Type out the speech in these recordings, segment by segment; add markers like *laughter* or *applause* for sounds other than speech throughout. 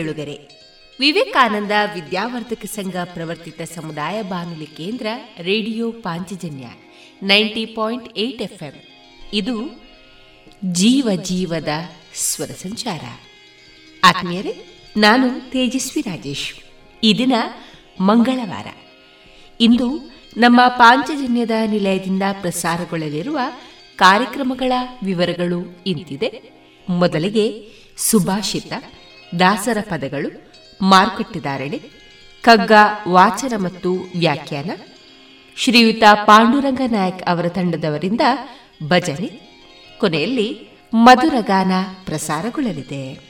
ಕೇಳುಗರೆ ವಿವೇಕಾನಂದ ವಿದ್ಯಾವರ್ಧಕ ಸಂಘ ಪ್ರವರ್ತಿತ ಸಮುದಾಯ ಬಾನುಲಿ ಕೇಂದ್ರ radio Panchajanya ninety point eight FM. ಇದು ಜೀವ ಜೀವದ ಸ್ವರ ಸಂಚಾರ. ಆತ್ಮೀಯರೇ, ನಾನು ತೇಜಸ್ವಿ ರಾಜೇಶ್. ಈ ದಿನ ಮಂಗಳವಾರ. ಇಂದು ನಮ್ಮ ಪಾಂಚಜನ್ಯದ ನಿಲಯದಿಂದ ಪ್ರಸಾರಗೊಳ್ಳಲಿರುವ ಕಾರ್ಯಕ್ರಮಗಳ ವಿವರಗಳು ಇಂತಿದೆ. ಮೊದಲಿಗೆ ಸುಭಾಷಿತ. ದಾಸರ ಪದಗಳು ಮಾರುಕಟ್ಟೆದಾರಣೆ ಕಗ್ಗ ವಾಚನ ಮತ್ತು ವ್ಯಾಖ್ಯಾನ, ಶ್ರೀಯುತ ಪಾಂಡುರಂಗ ನಾಯಕ್ ಅವರ ತಂಡದವರಿಂದ ಭಜನೆ, ಕೊನೆಯಲ್ಲಿ ಮಧುರಗಾನ ಪ್ರಸಾರಗೊಳ್ಳಲಿದೆ.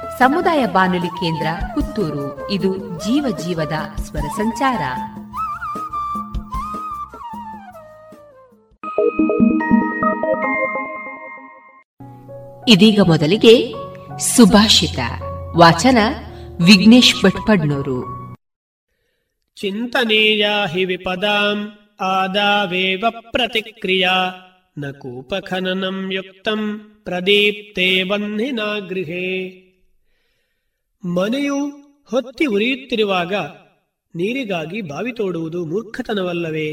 ಸಮುದಾಯ ಬಾನುಲಿ ಕೇಂದ್ರ ಪುತ್ತೂರು. ಇದು ಜೀವ ಜೀವದ ಸ್ವರ ಸಂಚಾರ. ಇದೀಗ ಮೊದಲಿಗೆ ಸುಭಾಷಿತ. ವಾಚನ ವಿಘ್ನೇಶ್ ಭಟ್ಪಡ್ನೂರು. ಚಿಂತನೀಯ ಹಿ ವಿಪದಾಂ ಆದಾವೇವ ಪ್ರತಿಕ್ರಿಯಾ ನ ಕೂಪಖನನಂ ಯುಕ್ತಂ ಪ್ರದೀಪ್ತೆ ವನ್ನಿನಾ ಗೃಹೇ. ಮನೆಯು ಹೊತ್ತಿ ಉರಿಯುತ್ತಿರುವಾಗ ನೀರಿಗಾಗಿ ಬಾವಿ ತೋಡುವುದು ಮೂರ್ಖತನವಲ್ಲವೇ?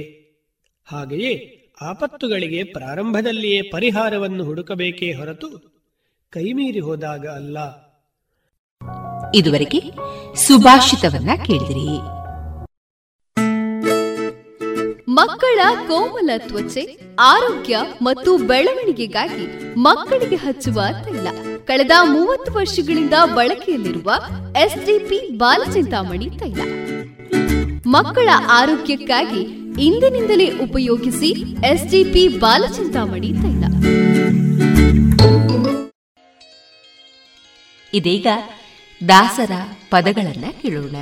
ಹಾಗೆಯೇ ಆಪತ್ತುಗಳಿಗೆ ಪ್ರಾರಂಭದಲ್ಲಿಯೇ ಪರಿಹಾರವನ್ನು ಹುಡುಕಬೇಕೇ ಹೊರತು ಕೈಮೀರಿ ಹೋದಾಗ ಅಲ್ಲ. ಇದುವರೆಗೆ ಸುಭಾಷಿತವನ್ನ ಕೇಳಿದಿರಿ. ಮಕ್ಕಳ ಕೋಮಲ ತ್ವಚೆ ಆರೋಗ್ಯ ಮತ್ತು ಬೆಳವಣಿಗೆಗಾಗಿ ಮಕ್ಕಳಿಗೆ ಹಚ್ಚುವ ತೈಲ. ಕಳೆದ ಮೂವತ್ತು ವರ್ಷಗಳಿಂದ ಬಳಕೆಯಲ್ಲಿರುವ ಎಸ್ಡಿಪಿ ಬಾಲಚಿಂತಾಮಣಿ ತೈಲ. ಮಕ್ಕಳ ಆರೋಗ್ಯಕ್ಕಾಗಿ ಇಂದಿನಿಂದಲೇ ಉಪಯೋಗಿಸಿ ಎಸ್ಡಿಪಿ ಬಾಲಚಿಂತಾಮಣಿ ತೈಲ. ಇದೀಗ ದಾಸರ ಪದಗಳನ್ನ ಕೇಳೋಣ.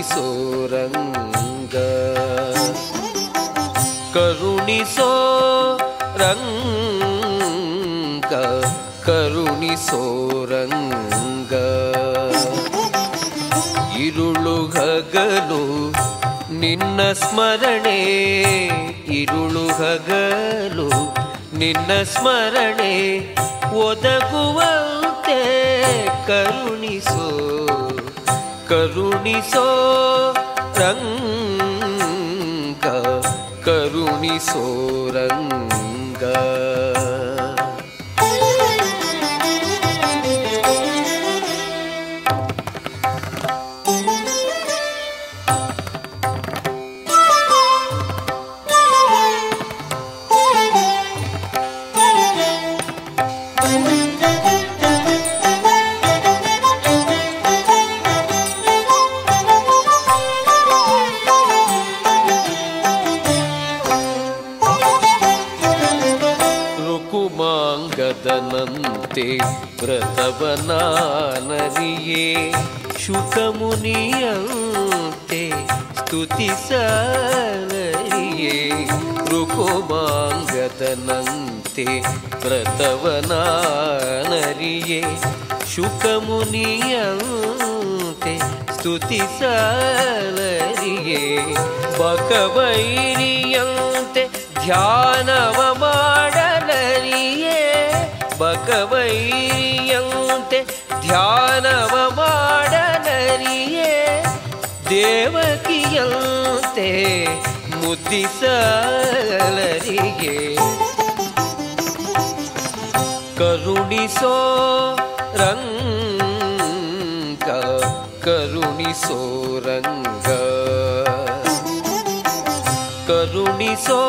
ಕರುಣಿಸೋರಂಗ ಕರುಣಿಸೋ ರಂಗ ಕರುಣಿಸೋರಂಗ ಇರುಳು ಹಗಲು ನಿನ್ನ ಸ್ಮರಣೆ ಇರುಳು ಹಗಲು ನಿನ್ನ ಸ್ಮರಣೆ ಒದಗುವಂತೆ ಕರುಣಿಸೋ ಕರುಣಿಸೋ ರಂಗ ಕರುಣಿಸೋ ರಂಗ. ರುಕುಮಾಂಗದನಂತೆ ವ್ರತವನಾನರಿಯೇ. ಶುಕಮುನಿಯಂತೆ ಸ್ತುತಿಸಲರಿಯೇ ಬಕವೈರಿಯಂತೆ ಧ್ಯಾನವ ಮಾಡಲರಿಯೇ ಬಕವೈರಿಯಂತೆ ಧ್ಯಾನವ ಮಾಡಲರಿಯೇ ದೇವಕಿಯಂತೆ ಮುದ್ದಿಸಲರಿಯೇ करुणिसो रङ्ग करुणिसो रङ्ग। करुणिसो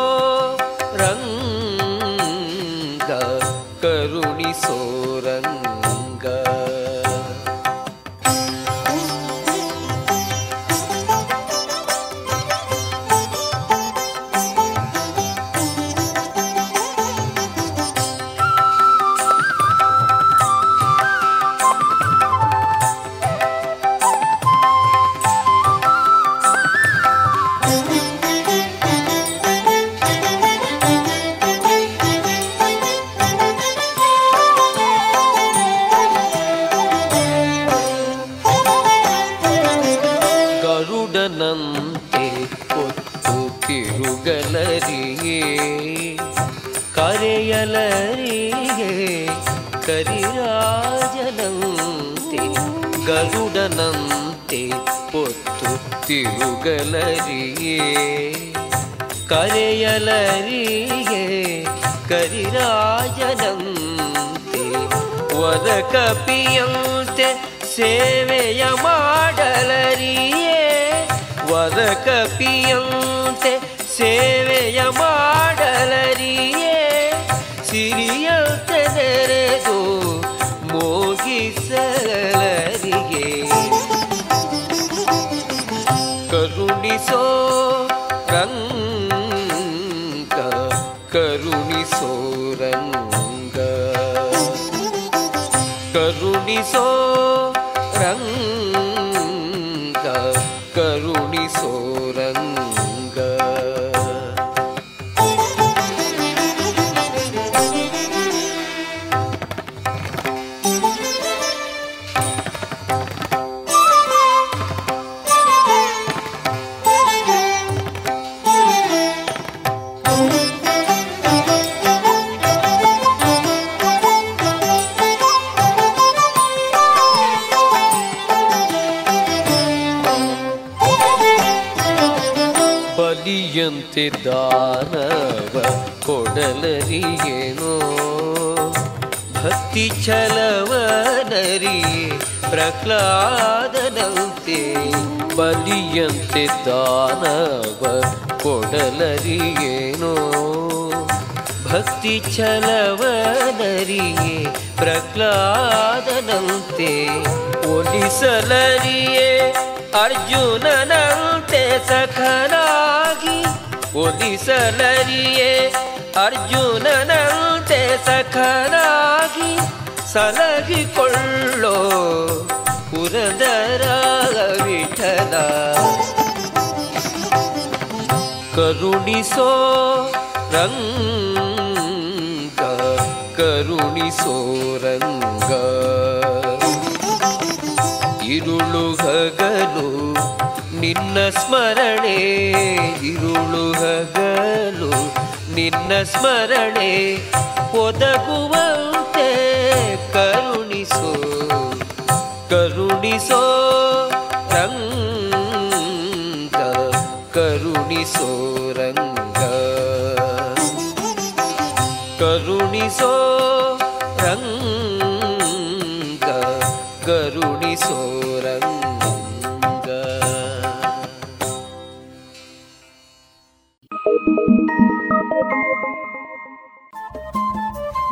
ದಾನವ ಕೊಡಲರಿಯೇನೋ? ಭಕ್ತಿ ಛಲವನರಿಯೇ ಪ್ರಹ್ಲಾದನಂತೆ ಬಲಿಯಂತೆ ದಾನವ ಕೊಡಲರಿಯೇನೋ? ಭಕ್ತಿ ಛಲವನರಿಯೇ ಪ್ರಹ್ಲಾದನಂತೆ ಒಲಿಸಲರಿಯೇ? ಅರ್ಜುನನಂತೆ ಸಖನಾಗಿ ಒಲಿಸಲರಿಯೇ ಅರ್ಜುನನಂತೆ ಸಖನಾಗಿ ಸಲಗಿಕೊಳ್ಳೋ ಪುರದರ ವಿಠಲ. ಕರುಣಿಸೋ ರಂಗ ಕರುಣಿಸೋ ರಂಗ. ಇರುಳು ಹಗಲು ನಿನ್ನ ಸ್ಮರಣೆ ಇರುಳು ಹಗಲು ನಿನ್ನ ಸ್ಮರಣೆ ಒದಗುವಂತೆ ಕರುಣಿಸೋ ಕರುಣಿಸೋ ರಂಗ ಕರುಣಿಸೋ ರಂಗ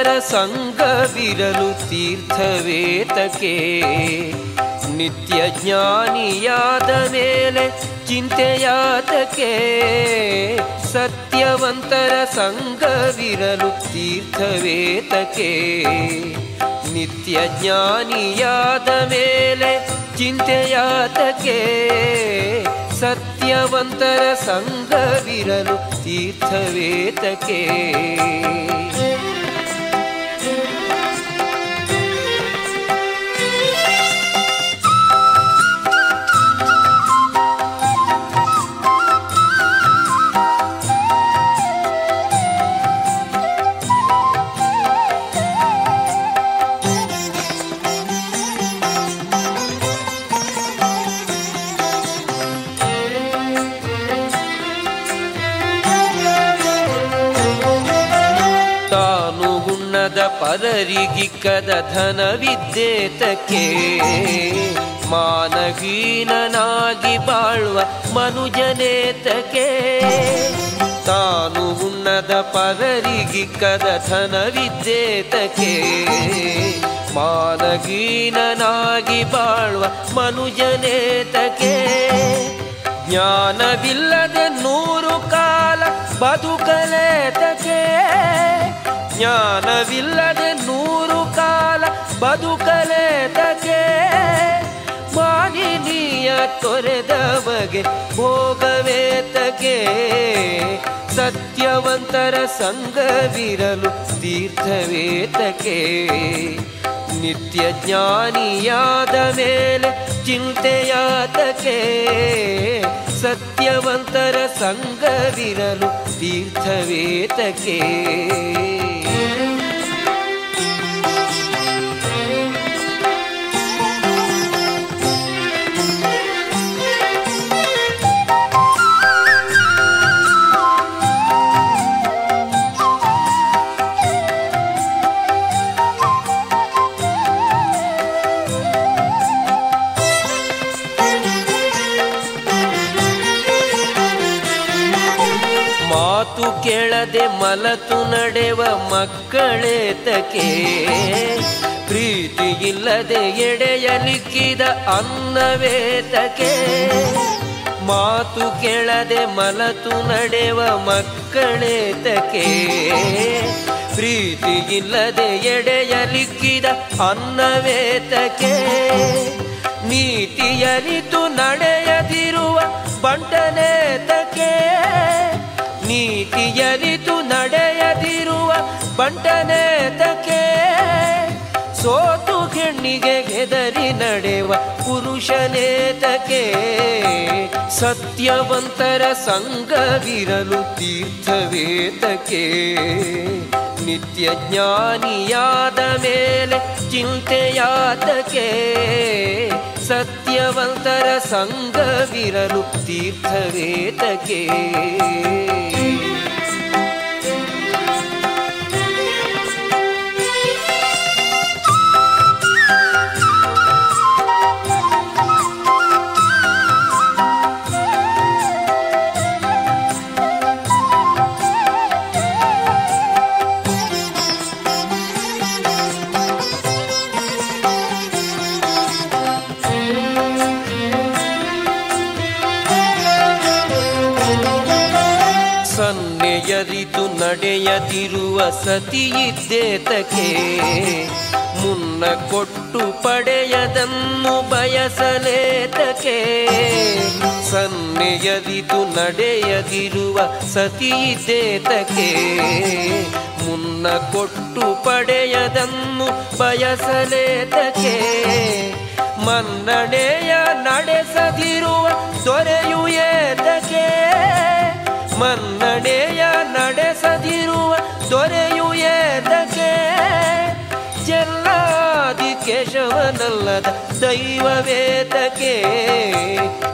ಸತ್ಯವಂತರ ಸಂಗವಿರಲು ತೀರ್ಥವೇತಕೆ. ನಿತ್ಯ ಜ್ಞಾನಿಯಾದ ಮೇಲೆ ಚಿಂತೆಯಾತಕೆ. ಸತ್ಯವಂತರ ಸಂಗವಿರಲು ತೀರ್ಥವೇತಕೆ. ನಿತ್ಯ ಜ್ಞಾನಿಯಾದ ಮೇಲೆ ಚಿಂತೆಯಾತಕೆ. ಸತ್ಯವಂತರ ಸಂಗವಿರಲು ತೀರ್ಥವೇತಕೆ. ಹುಣ್ಣದ ಪರರಿಗಿಕ್ಕದ ಧನವಿದ್ದೇತಕ್ಕೆ ಮಾನಹೀನನಾಗಿ ಬಾಳುವ ಮನುಜನೇತಕ್ಕೆ ತಾನು ಉಣ್ಣದ ಪರರಿಗಿಕ್ಕದ ಧನವಿದ್ದೇತಕ್ಕೆ ಮಾನಹೀನಾಗಿ ಬಾಳುವ ಮನುಜನೇತಕ್ಕೆ ಜ್ಞಾನವಿಲ್ಲದ ನೂರು ಕಾಲ ಬದುಕಲೇತಕ್ಕೆ ಜ್ಞಾನವಿಲ್ಲದೆ ನೂರು ಕಾಲ ಬದುಕಲೇತಕ್ಕೆ ಮಾನಿನೀಯ ತೊರೆದ ಬಗೆ ಭೋಗವೇತಕೆ ಸತ್ಯವಂತರ ಸಂಗವಿರಲು ತೀರ್ಥವೇತಕೆ ನಿತ್ಯ ಜ್ಞಾನಿಯಾದ ಮೇಲೆ ಚಿಂತೆಯಾತಕೆ ಸತ್ಯವಂತರ ಸಂಗವಿರಲು ತೀರ್ಥವೇತಕ್ಕೆ ಕೇಳದೆ ಮಲತು ನಡೆವ ಮಕ್ಕಳೇತಕೆ ಪ್ರೀತಿ ಇಲ್ಲದೆ ಎಡೆಯಲಿಕ್ಕಿದ ಅನ್ನವೇತಕೆ ಮಾತು ಕೇಳದೆ ಮಲತು ನಡೆವ ಮಕ್ಕಳೇತಕೆ ಪ್ರೀತಿ ಇಲ್ಲದೆ ಎಡೆಯಲಿಕ್ಕಿದ ಅನ್ನವೇತಕೆ ನೀತಿಯರಿತು ನಡೆಯದಿರುವ ಬಂಟನೇತಕೆ ನೀತಿಯರಿತು ನಡೆಯದಿರುವ ಬಂಟನೇತಕ್ಕೆ ಸೋತು ಹೆಣ್ಣಿಗೆ ಗೆದರಿ ನಡೆವ ಪುರುಷನೇತಕ್ಕೆ ಸತ್ಯವಂತರ ಸಂಗವಿರಲು ತೀರ್ಥವೇತಕ್ಕೆ ನಿತ್ಯ ಜ್ಞಾನಿಯಾದ ಮೇಲೆ ಚಿಂತೆಯಾತಕ್ಕೆ ಸತ್ಯವಂತರ ಸಂಗವಿರಲು ತೀರ್ಥವೇತಕ್ಕೆ ನಡೆಯದಿರುವ ಸತಿ ಇದ್ದೇತಕ್ಕೆ. ಮುನ್ನ ಕೊಟ್ಟು ಪಡೆಯದನ್ನು ಬಯಸಲೇತಕ್ಕೆ. ಸನ್ನೆಯದಿತು ನಡೆಯದಿರುವ ಸತಿ ಇದ್ದೇತಕ್ಕೆ. ಮುನ್ನ ಕೊಟ್ಟು ಪಡೆಯದನ್ನು ಬಯಸಲೇತಕೆ ಮನ್ನಣೆಯ ನಡೆಸದಿರುವ ದೊರೆಯು ಏತಕೆ ಮನ್ನಣೆಯ ನಡೆಸದಿರುವ ದೊರೆಯು ಏತಕ್ಕೆ ಜಲ್ಲಾದಿ ಕೇಶವನಲ್ಲದ ದೈವವೇತಕ್ಕೆ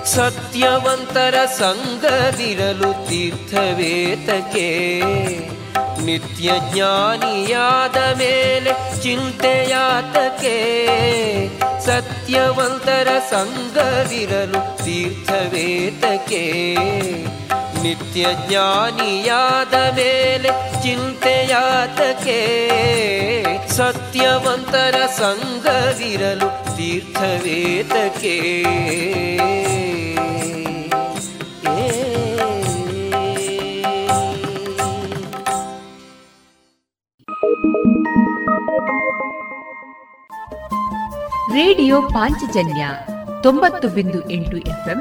ಸತ್ಯವಂತರ ಸಂಗವಿರಲು ತೀರ್ಥವೇತಕ್ಕೆ ನಿತ್ಯ ಜ್ಞಾನಿಯಾದ ಮೇಲೆ ಚಿಂತೆಯಾತಕ್ಕೆ ಸತ್ಯವಂತರ ಸಂಗವಿರಲು ತೀರ್ಥವೇತಕ್ಕೆ ನಿತ್ಯ ಜ್ಞಾನಿಯಾದ ಮೇಲೆ ಚಿಂತೆಯಾತಕೆ ಸತ್ಯವಂತರ ಸಂಗವಿರಲು ತೀರ್ಥವೇತಕೆ ರೇಡಿಯೋ ಪಾಂಚಜನ್ಯ ತೊಂಬತ್ತು ಬಿಂದು ಎಂಟು ಎಫ್ಎಂ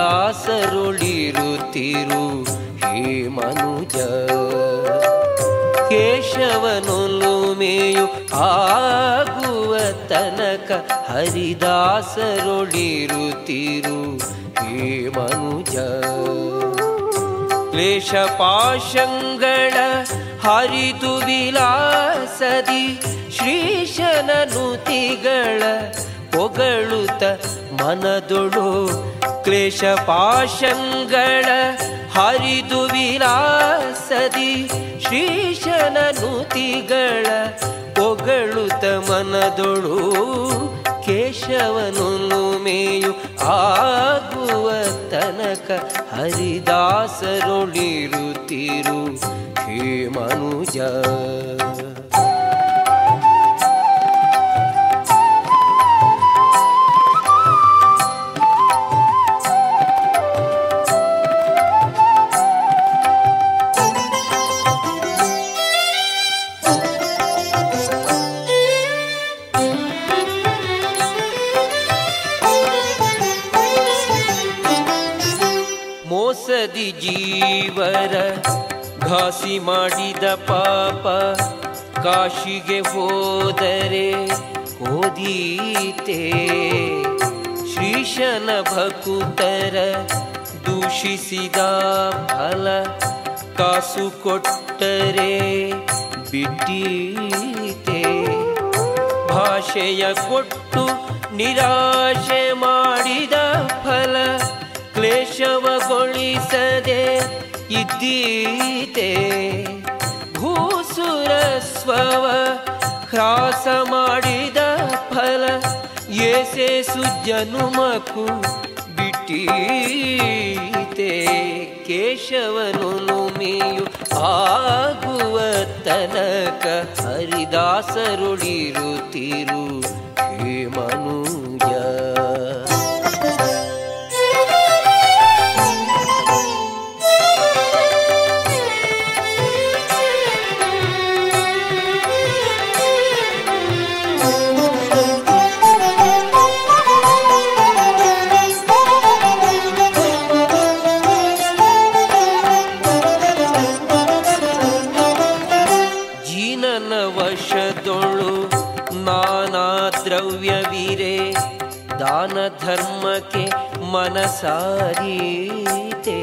ಹರಿದಾಸರುಳಿರುತ್ತಿರು ಹೇ ಮನುಜ ಕೇಶವನೊಲುಮೆಯು ಆಗುವ ತನಕ ಹರಿದಾಸರುಳಿರುತ್ತಿರು. ಹೇ ಮನುಜ ಕ್ಲೇಶ ಪಾಶಂಗಳ ಹರಿದು ವಿಲಾಸದಿ ಶ್ರೀಶನ ಹೊಗಳುತ್ತ ಮನದೊಳು ಕ್ಲೇಶ ಪಾಶಂಗಳ ಹರಿದು ವಿಲಾಸದಿ ಶ್ರೀಶನ ನುತಿಗಳ ಪೊಗಳುತ ಮನದೊಳು ಕೇಶವನು ಮೇಯು ಆಗುವ ತನಕ ಹರಿದಾಸರೊಳಿರುತ್ತಿರು ಹೇ ಮನುಜ. ಜೀವರ ಘಾಸಿ ಮಾಡಿದ ಪಾಪ ಕಾಶಿಗೆ ಹೋದರೆ ಓದೀತೆ. ಶ್ರೀಶನ ಭಕುತರ ದೂಷಿಸಿದ ಫಲ ಕಾಸು ಕೊಟ್ಟರೆ ಬಿಟ್ಟೀತೆ. ಭಾಷೆಯ ಕೊಟ್ಟು ನಿರಾಶೆ ಮಾಡಿದ ಫಲ ಕ್ಲೇಶವಗೊಳಿಸದೆ ಇದ್ದೀತೆ. ಭೂಸುರ ಸ್ವವ ಹ್ರಾಸ ಮಾಡಿದ ಫಲ ಏಸೇಸು ಜನುಮಕು ಬಿಟ್ಟೀತೆ. ಕೇಶವನು ನುಮಿಯು ಆಗುವ ತನಕ ಹರಿದಾಸರುಳಿರುತ್ತಿರು ಹೇ ಮನುಜ. ಮನಸಾರೀತೆ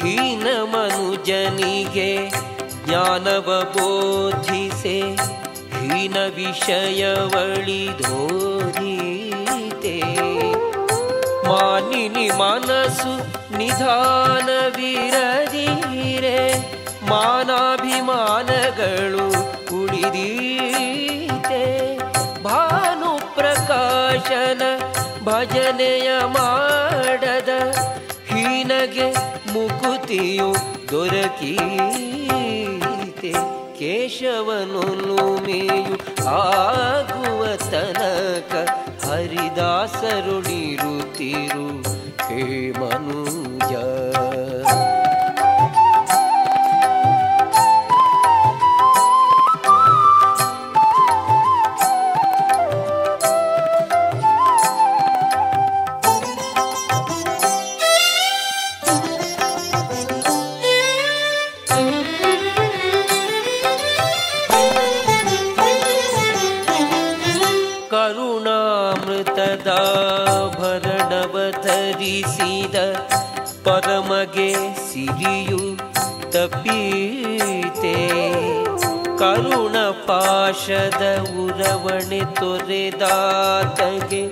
ಹೀನ ಮನುಜನಿಗೆ ಜ್ಞಾನವ ಬೋಧಿಸೆ. ಹೀನ ವಿಷಯವಳಿದೋದೀತೆ ಮಾನಿನಿ ಮನಸ್ಸು ನಿಧಾನವಿರದಿರೆ. ಮಾನಾಭಿಮಾನಗಳು ಉಳಿದೀತೆ. ಭಾನು ಪ್ರಕಾಶನ ಭಜನೆಯ ಮಾಡದ ಹೀನಗೆ ಮುಕುತಿಯು ದೊರಕೀತೆ. ಕೇಶವನು ಮೇಯು ಆಗುವ ತನಕ ಹರಿದಾಸರುಳಿರುತ್ತಿರು ಹೇ ಮನುಜ ತಪ್ಪೀತೆ ಕರುಣ ಪಾಶದ ಉರವಣೆ ತೊರೆದಾತಗೆ,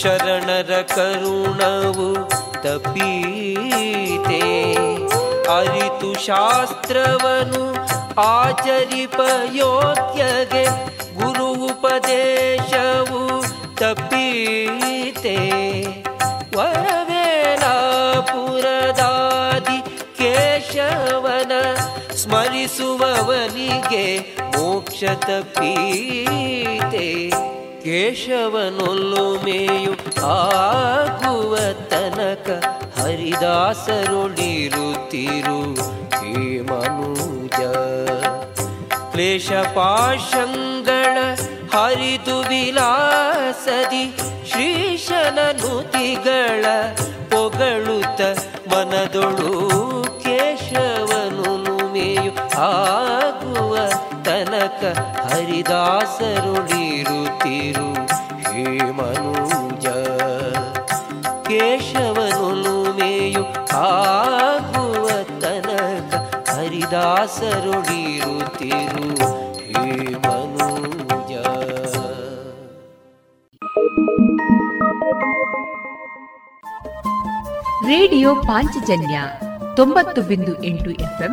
ಶರಣರ ಕರುಣವು ತಪೀತೆ. ಅರಿತು ಶಾಸ್ತ್ರವನು ಆಚರಿಪ ಯೋಗ್ಯಗೆ, ಗುರು ಉಪದೇಶವು ತಪೀತೆ. ವರವೇಲಾಪುರದಾದಿ ಸ್ಮರಿಸುವವನಿಗೆ ಮೋಕ್ಷ ತಪ್ಪೀತೆ ಕೇಶವನೊಲ್ಲೊಮೆಯು ಆಗುವ ತನಕ ಹರಿದಾಸರುಳಿರುತ್ತಿರು ಹೇ ಮನುಜ. ಕ್ಲೇಶ ಪಾಶಂಗಳ ಹರಿದು ವಿಲಾಸದಿ ಶ್ರೀಶನ ನುತಿಗಳ ಪೊಗಳುತ್ತ ಮನದೊಳು ಆಗುವ ತನಕ ಹರಿದಾಸರುಳಿರುತ್ತಿರು ಹೇ ಮನುಜ ಕೇಶವನು ಮೇಯು ಆಗುವ ತನಕ ಹರಿದಾಸರುಳಿರುತ್ತಿರು ಹೇ ಮನುಜ ರೇಡಿಯೋ ಪಾಂಚಜನ್ಯ ತೊಂಬತ್ತು ಬಿಂದು ಎಂಟು ಎಫ್ಎಂ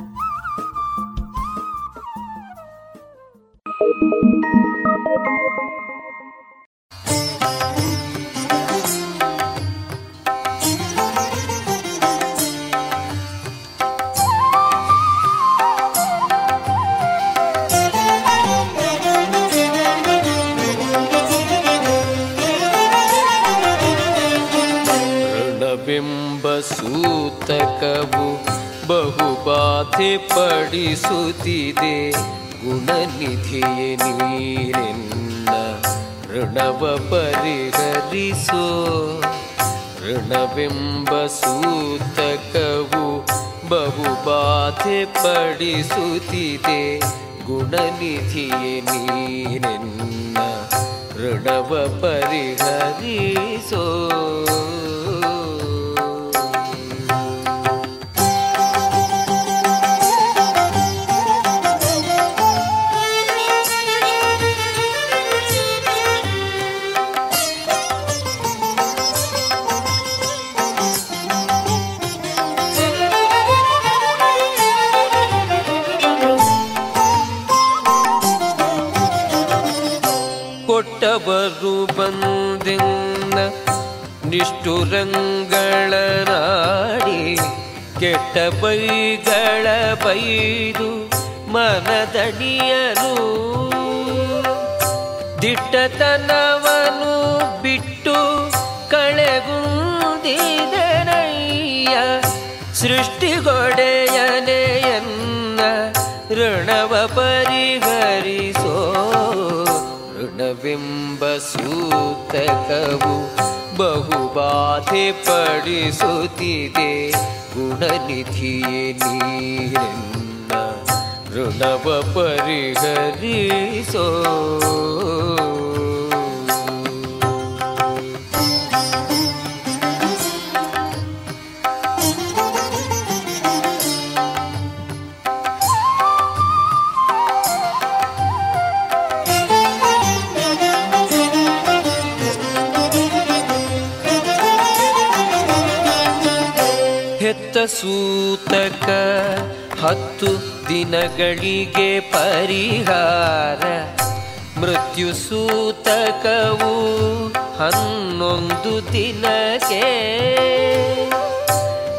ಪಡಿಸುತ್ತಿದೆ ಗುಣನಿಧಿಯೇ ನೀನೆನ್ನ ಋಣವ ಪರಿಹರಿಸೋ. ಋಣವೆಂಬ ಸೂತಕವು ಬಹುಬಾಧೆ ಪಡಿಸುತ್ತಿದೆ. ಗುಣನಿಧಿಯೇ ನೀನೆನ್ನ ಋಣವ ಪರಿಹರಿಸೋ. ನಿಷ್ಠುರಂಗಳ ನಾಡಿ ಕೆಟ್ಟ ಬೈಗಳ ಬೈದು ಮನದಡಿಯರು ದಿಟ್ಟತನವನು ಬಿಟ್ಟು ಕಳೆಗುಂದಿದನಯ್ಯ. ಸೃಷ್ಟಿಗೊಡೆಯನೆಯನ್ನ ಋಣವ ಪರಿಹರಿಸೋ ಋಣವೆಂಬ ಸೂತಕವು ಬಹುಬಾಧೆ ಪಡಿಸುತ್ತಿದೆ ಗುಣನಿಧಿಯೇ ನೀರೆನ್ನ ಋಣವ ಪರಿಹರಿಸೋ ಸೂತಕ ಹತ್ತು ದಿನಗಳಿಗೆ ಪರಿಹಾರ. ಮೃತ್ಯು ಸೂತಕವು ಹನ್ನೊಂದು ದಿನಕ್ಕೆ.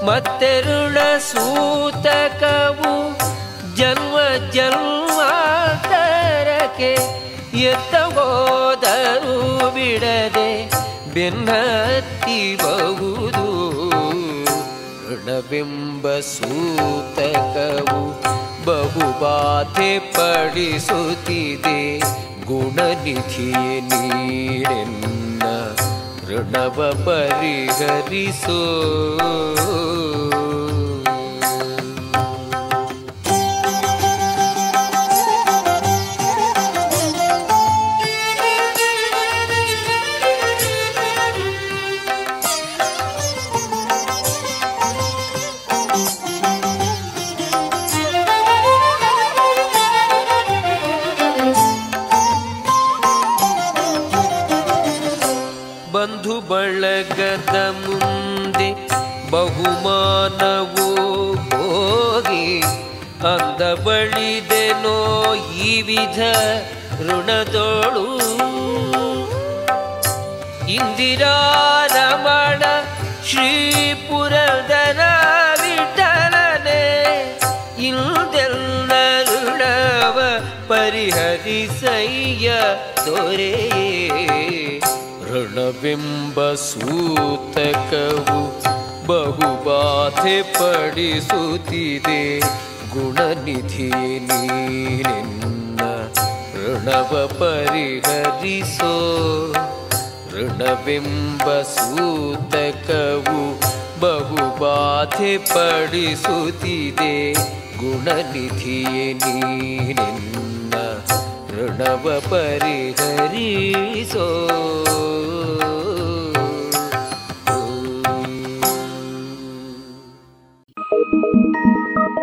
ಮತ್ತೆರುಳ ಸೂತಕವು ಜನ್ಮ ಜನ್ಮಾಂತರಕ್ಕೆ ಎತ್ತ ಹೋದರೂ ಬಿಡದೆ ಬೆನ್ನತ್ತಿ ಬಹುದು ಋಣಬಿಂಬ ಸೂತಕವು ಬಹುಬಾಧೆ ಪಡಿಸುತ್ತಿದೆ. ಗುಣನಿಧಿಯೇ ನೀರೆನ್ನ ಋಣವ ಪರಿಹರಿಸೋ. ಬಳಿದೆನೋ ಈ ವಿಧ ಋಣದೋಳು. ಇಂದಿರಾ ರಮಣ ಶ್ರೀ ಪುರಂದರ ವಿಠಲನೆ, ಇಂದೆಲ್ಲ ಋಣವ ಪರಿಹರಿಸಯ್ಯ ದೊರೆ ಋಣಬಿಂಬ ಸೂತಕವು ಬಹುಬಾಧೆ ಪಡಿಸುತ್ತಿದೆ. ಗುಣನಿಧಿಯೇ ನೀನೆನ್ನ ಋಣವ ಪರಿಹರಿಸೋ. ಋಣವೆಂಬ ಸೂತಕವು ಬಹುಬಾಧೆ ಪಡಿಸುತ್ತಿದೆ. ಗುಣನಿಧಿಯೇ ನೀನೆನ್ನ ಋಣವ ಪರಿಹರಿಸೋ.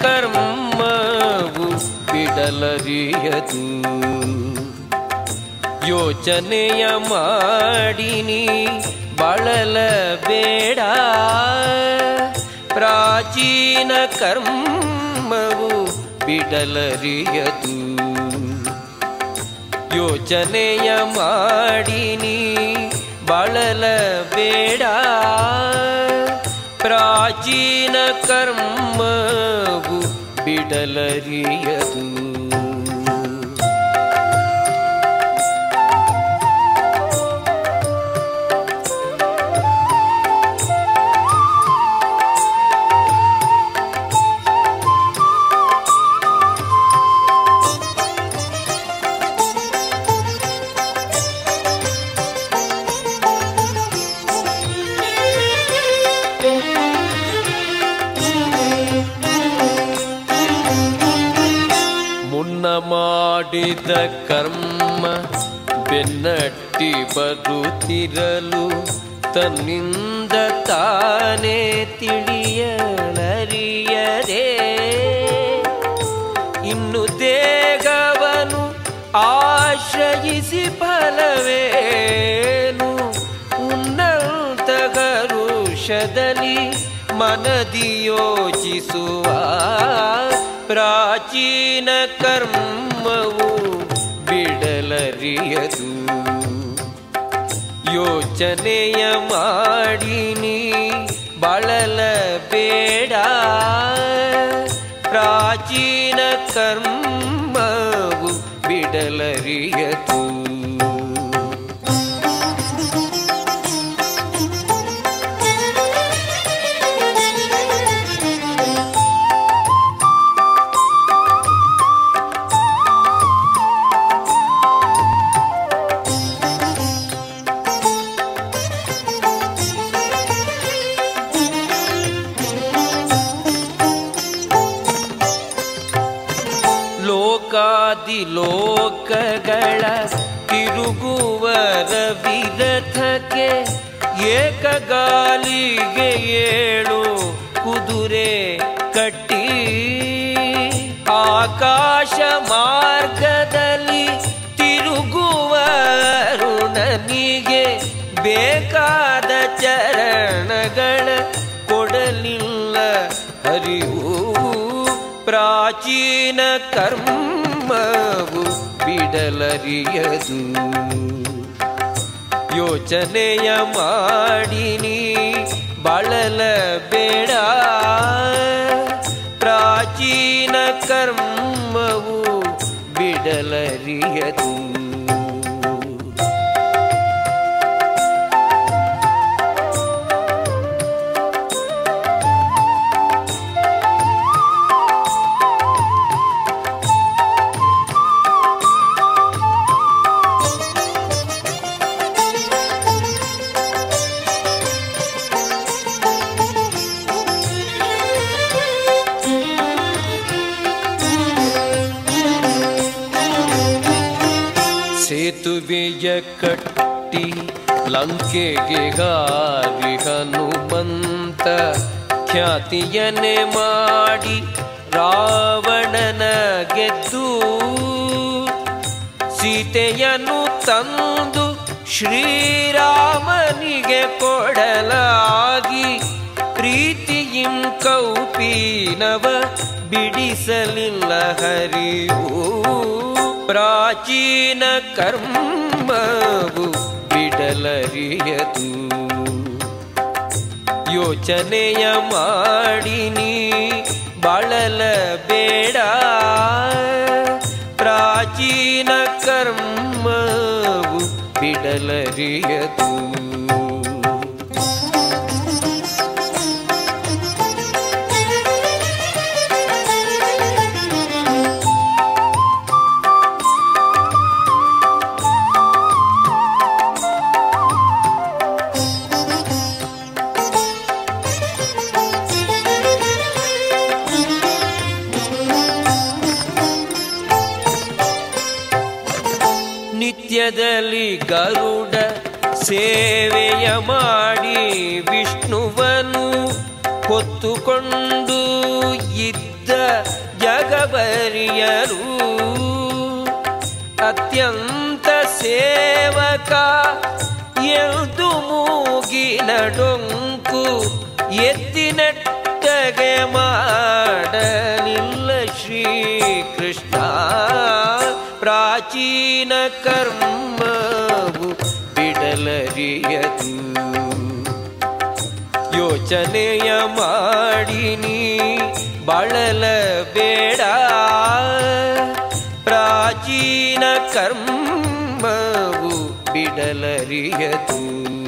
ಕರ್ಮವು ಬಿಡಲರಿಯದು ಯೋಚನೆಯ ಮಾಡಿನಿ ಬಳಲ ಬೇಡ ಪ್ರಾಚೀನ ಕರ್ಮವು ಬಿಡಲರಿಯದು. ಯೋಚನೆಯ ಮಾಡಿನಿ ಬಳಲ ಬೇಡ ಪ್ರಾಚೀನ ಕರ್ಮವು ಬಿಡಲರಿಯದು ಮಾಡಿದ ಕರ್ಮ ಬೆನ್ನಟ್ಟಿ ಬರುತ್ತಿರಲು ತನ್ನಿಂದ ತಾನೇ ತಿಳಿಯಲರಿಯದೆ. ಇನ್ನು ದೇಗವನು ಆಶ್ರಯಿಸಿ ಫಲವೇನು? ಉನ್ನತ ಗರುಷದಲ್ಲಿ ಮನದಿ ಯೋಚಿಸುವ ಪ್ರಾಚೀನ ಕರ್ಮವು ಬಿಡಲರಿಯದು. ಯೋಚನೆಯ ಮಾಡಿನಿ ಬಳಲ ಬೇಡ ಪ್ರಾಚೀನ ಕರ್ಮವು ಬಿಡಲರಿಯದು. ಏಕಗಾಲಿಗೆ ಏಳು ಕುದುರೆ ಕಟ್ಟಿ. ಆಕಾಶ ಮಾರ್ಗದಲ್ಲಿ ತಿರುಗುವ ಋಣನಿಗೆ ಬೇಕಾದ ಚರಣಗಳ ಕೊಡಲಿಲ್ಲ ಹರಿವು. ಪ್ರಾಚೀನ ಕರ್ಮವು ಬಿಡಲರಿಯದು. ಯೋಚನೆಯ ಮಾಡಿನಿ. ಬಳಲ ಬೇಡ. ಪ್ರಾಚೀನ ಕರ್ಮವು ಬಿಡಲರಿಯದು. ಕಟ್ಟಿ ಲಂಕೆಗೆ ಗಾರಿ ಹನುಮಂತ ಖ್ಯಾತಿಯನೆ ಮಾಡಿ ರಾವಣನ ಗೆದ್ದು ಸೀತೆಯನ್ನು ತಂದು ಶ್ರೀರಾಮನಿಗೆ ಕೊಡಲಾಗಿ ಪ್ರೀತಿಯಿಂ ಕೌಪೀನವ ಬಿಡಿಸಲಿಲ್ಲ ಹರಿವು. ಪ್ರಾಚೀನ ಕರ್ಮವು ಬಿಡಲರಿಯದು. ಯೋಚನೆಯ ಮಾಡಿನಿ ಬಾಳಲ ಬೇಡ ಪ್ರಾಚೀನ ಕರ್ಮವು ಬಿಡಲರಿಯದು. ಸೇವೆಯ ಮಾಡಿ ವಿಷ್ಣುವನು ಹೊತ್ತುಕೊಂಡು ಇದ್ದ ಜಗಬರಿಯರು ಅತ್ಯಂತ ಸೇವಕ ಎಂದು ಮೂಗಿನ ಡೊಂಕು ಎತ್ತಿನಟ್ಟಗೆ ಮಾಡಲಿಲ್ಲ ಶ್ರೀಕೃಷ್ಣ. ಪ್ರಾಚೀನ ಕರ್ಮವು ಬಿಡಲರಿಯದು. ಯೋಚನೆಯ ಮಾಡಿನಿ ಬಳಲ ಬೇಡ ಪ್ರಾಚೀನ ಕರ್ಮವು ಬಿಡಲರಿಯದು.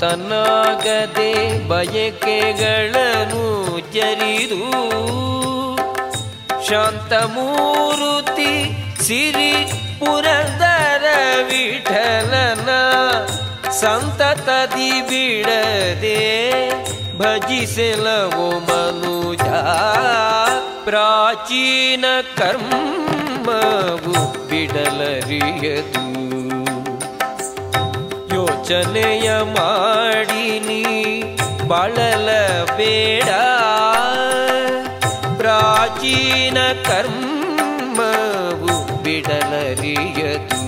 ಭ್ರಾಂತನಾಗದೆ ಬಯಕೆಗಳನ್ನು ಜರಿದು ಶಾಂತಮೂರುತಿ ಸಿರಿ ಪುರಂದರ ವಿಠಲನ ಸಂತತದಿ ಬಿಡದೆ ಭಜಿಸಲವು ಮನುಜ ಪ್ರಾಚೀನ ಕರ್ಮವು ಬಿಡಲರಿಯದು. ಯೋಚನೆಯ ಮಾಡಿನಿ ಬಳಲ ಬೇಡ. ಪ್ರಾಚೀನ ಕರ್ಮವು ಬಿಡಲರಿಯದು.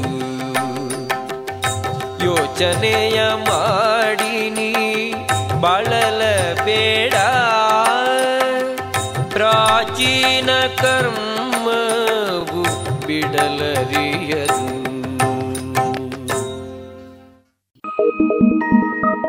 ಯೋಚನೆಯ ಮಾಡಿನಿ ಬಳಲ ಬೇಡ. ಪ್ರಾಚೀನ ಕರ್ಮವು ಬಿಡಲರಿಯದು.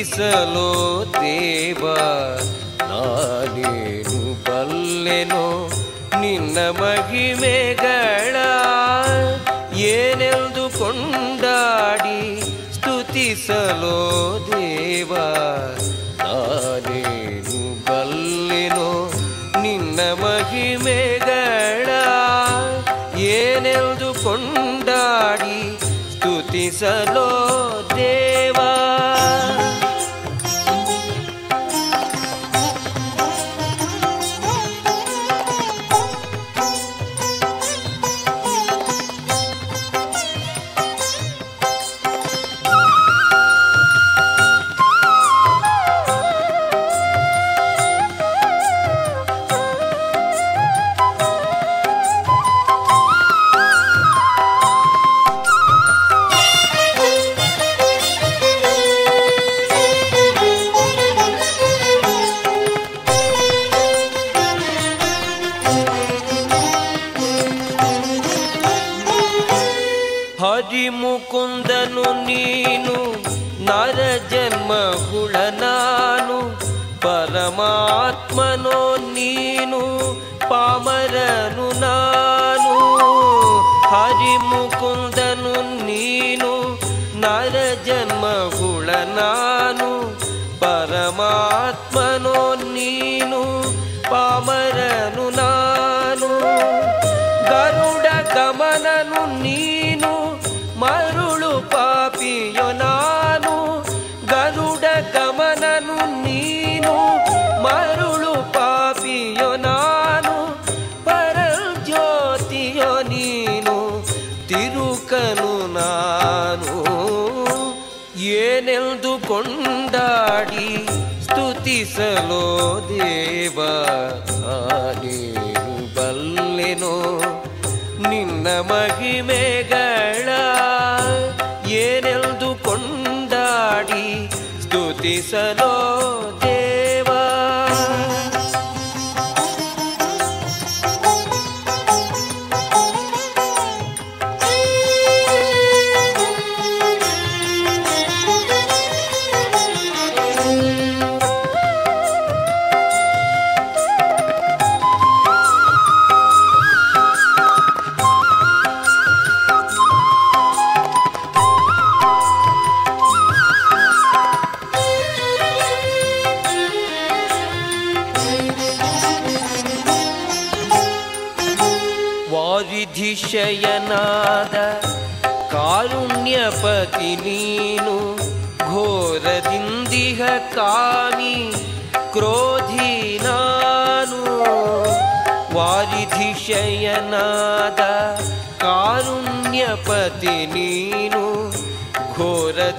ಸ್ತುತಿಸಲು ದೇವ ನಾನೇನು ಬಲ್ಲೆನು ನಿನ್ನ ಮಹಿಮೆಗಳ ಏನೆಂದು ಕೊಂಡಾಡಿ ಸ್ತುತಿಸಲು ದೇವ.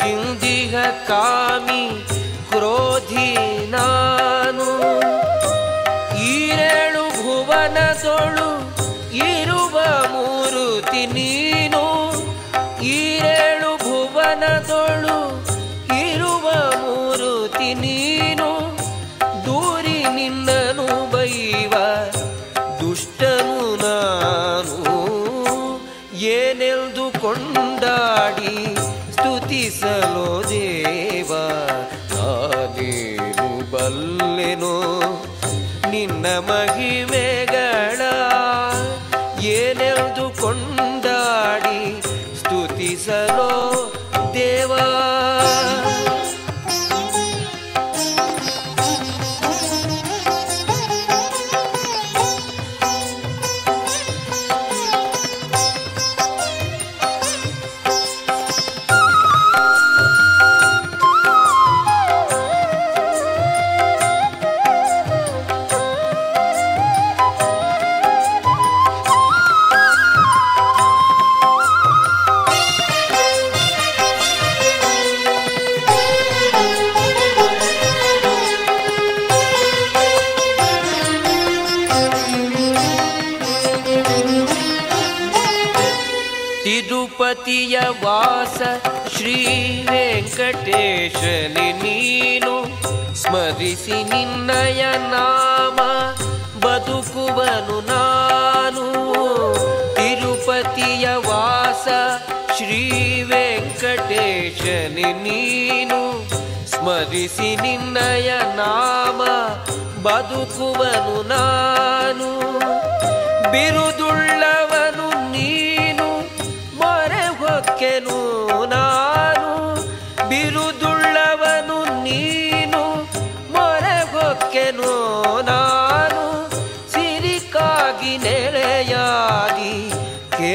ಇಂದಿಗ ಕಾಮಿ ಕ್ರೋಧಿ ನಾನು. ಈರೇಳು ಭುವನ ಸೋಳು ಇರುವ ಮೂರು ತಿನಿ ವೆಂಕಟೇಶನಿ ನೀನು, ಸ್ಮರಿಸಿ ನಿನ್ನಯ ನಾಮ, ಬದುಕುವನು ನಾನು. ತಿರುಪತಿಯ ವಾಸ, ಶ್ರೀ ವೆಂಕಟೇಶನಿ ನೀನು, ಸ್ಮರಿಸಿ ನಿನ್ನಯ ನಾಮ, ಬದುಕುವನು ನಾನು. ಬಿರುದುಳ್ಳವನು ನೀನು, ಮೊರೆ ಹೊಕ್ಕೆನು ನಾನು.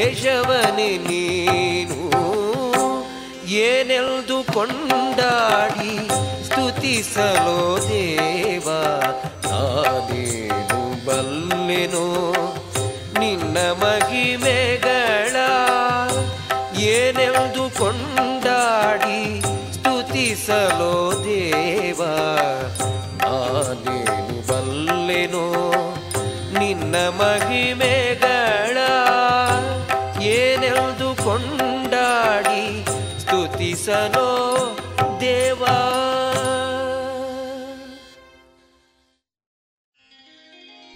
ಕೇಶವನಿ ನೀನು. ಏನೆಲ್ದು ಕೊಂಡಾಡಿ ಸ್ತುತಿಸಲೋ ದೇವ? ನಾನೇನು ಬಲ್ಲೆನೋ? ನಿನ್ನ ಮಹಿಮೆಗಳ ಏನೆಲ್ದು ಕೊಂಡಾಡಿ ಸ್ತುತಿಸಲೋ ದೇವ? ನಾನೇನು ಬಲ್ಲೆನೋ? ನಿನ್ನ ಮಹಿಮೆಗಳ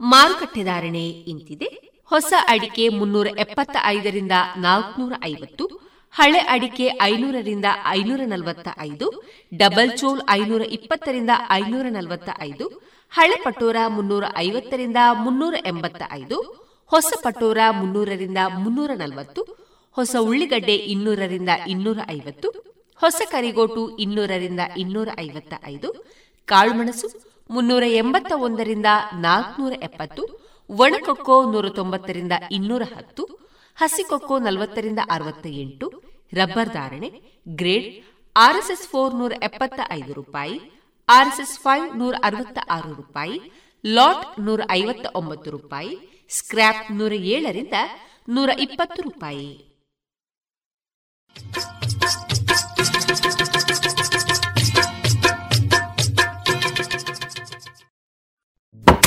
ಮಾರುಕಟ್ಟೆ ಧಾರಣೆ ಇಂತಿದೆ. ಹೊಸ ಅಡಿಕೆ ಮುನ್ನೂರ ಎಪ್ಪತ್ತ ಐದರಿಂದ ನಾಲ್ಕನೂರ ಐವತ್ತು, ಹಳೆ ಅಡಿಕೆ ಐನೂರರಿಂದ ಐನೂರ ನಲವತ್ತ ಐದು ಡಬಲ್ ಚೋಲ್ ಐನೂರ ಇಪ್ಪತ್ತರಿಂದ ಐನೂರ ನಲವತ್ತ ಐದು ಹಳೆ ಪಟೋರ ಮುನ್ನೂರ ಐವತ್ತರಿಂದ ಮುನ್ನೂರ ಎಂಬತ್ತ ಐದು ಹೊಸ ಪಟೋರ ಮುನ್ನೂರರಿಂದ ಮುನ್ನೂರ ನಲವತ್ತು ಹೊಸ ಉಳ್ಳಿಗಡ್ಡೆ ಇನ್ನೂರರಿಂದ ಇನ್ನೂರ ಐವತ್ತು ಹೊಸ ಕರಿಗೋಟು ಇನ್ನೂರರಿಂದ ಇನ್ನೂರ ಐವತ್ತ ಐದು ಕಾಳುಮೆಣಸು ಮುನ್ನೂರ ಎಂಬತ್ತ ಒಂದರಿಂದ ನಾಲ್ಕನೂರ ಎಪ್ಪತ್ತು ಒಣಕೊಕ್ಕೋ ನೂರ ತೊಂಬತ್ತರಿಂದ ಇನ್ನೂರ ಹತ್ತು ಹಸಿಕೊಕ್ಕೋ ನಲವತ್ತರಿಂದ ಅರವತ್ತ ಎಂಟು ರಬ್ಬರ್ ಧಾರಣೆ, ಗ್ರೇಡ್, ಆರ್ಎಸ್ಎಸ್ ಫೋರ್ ನೂರ ಎಪ್ಪತ್ತ ಐದು ರೂಪಾಯಿ, ಆರ್ಎಸ್ಎಸ್ ಫೈವ್ ನೂರ ಅರವತ್ತ ಆರು ರೂಪಾಯಿ, ಲಾಟ್ ನೂರ ಐವತ್ತ ಒಂಬತ್ತು ರೂಪಾಯಿ, ಸ್ಕ್ರ್ಯಾಪ್ ನೂರ ಏಳರಿಂದ ನೂರ ಇಪ್ಪತ್ತು ರೂಪಾಯಿ.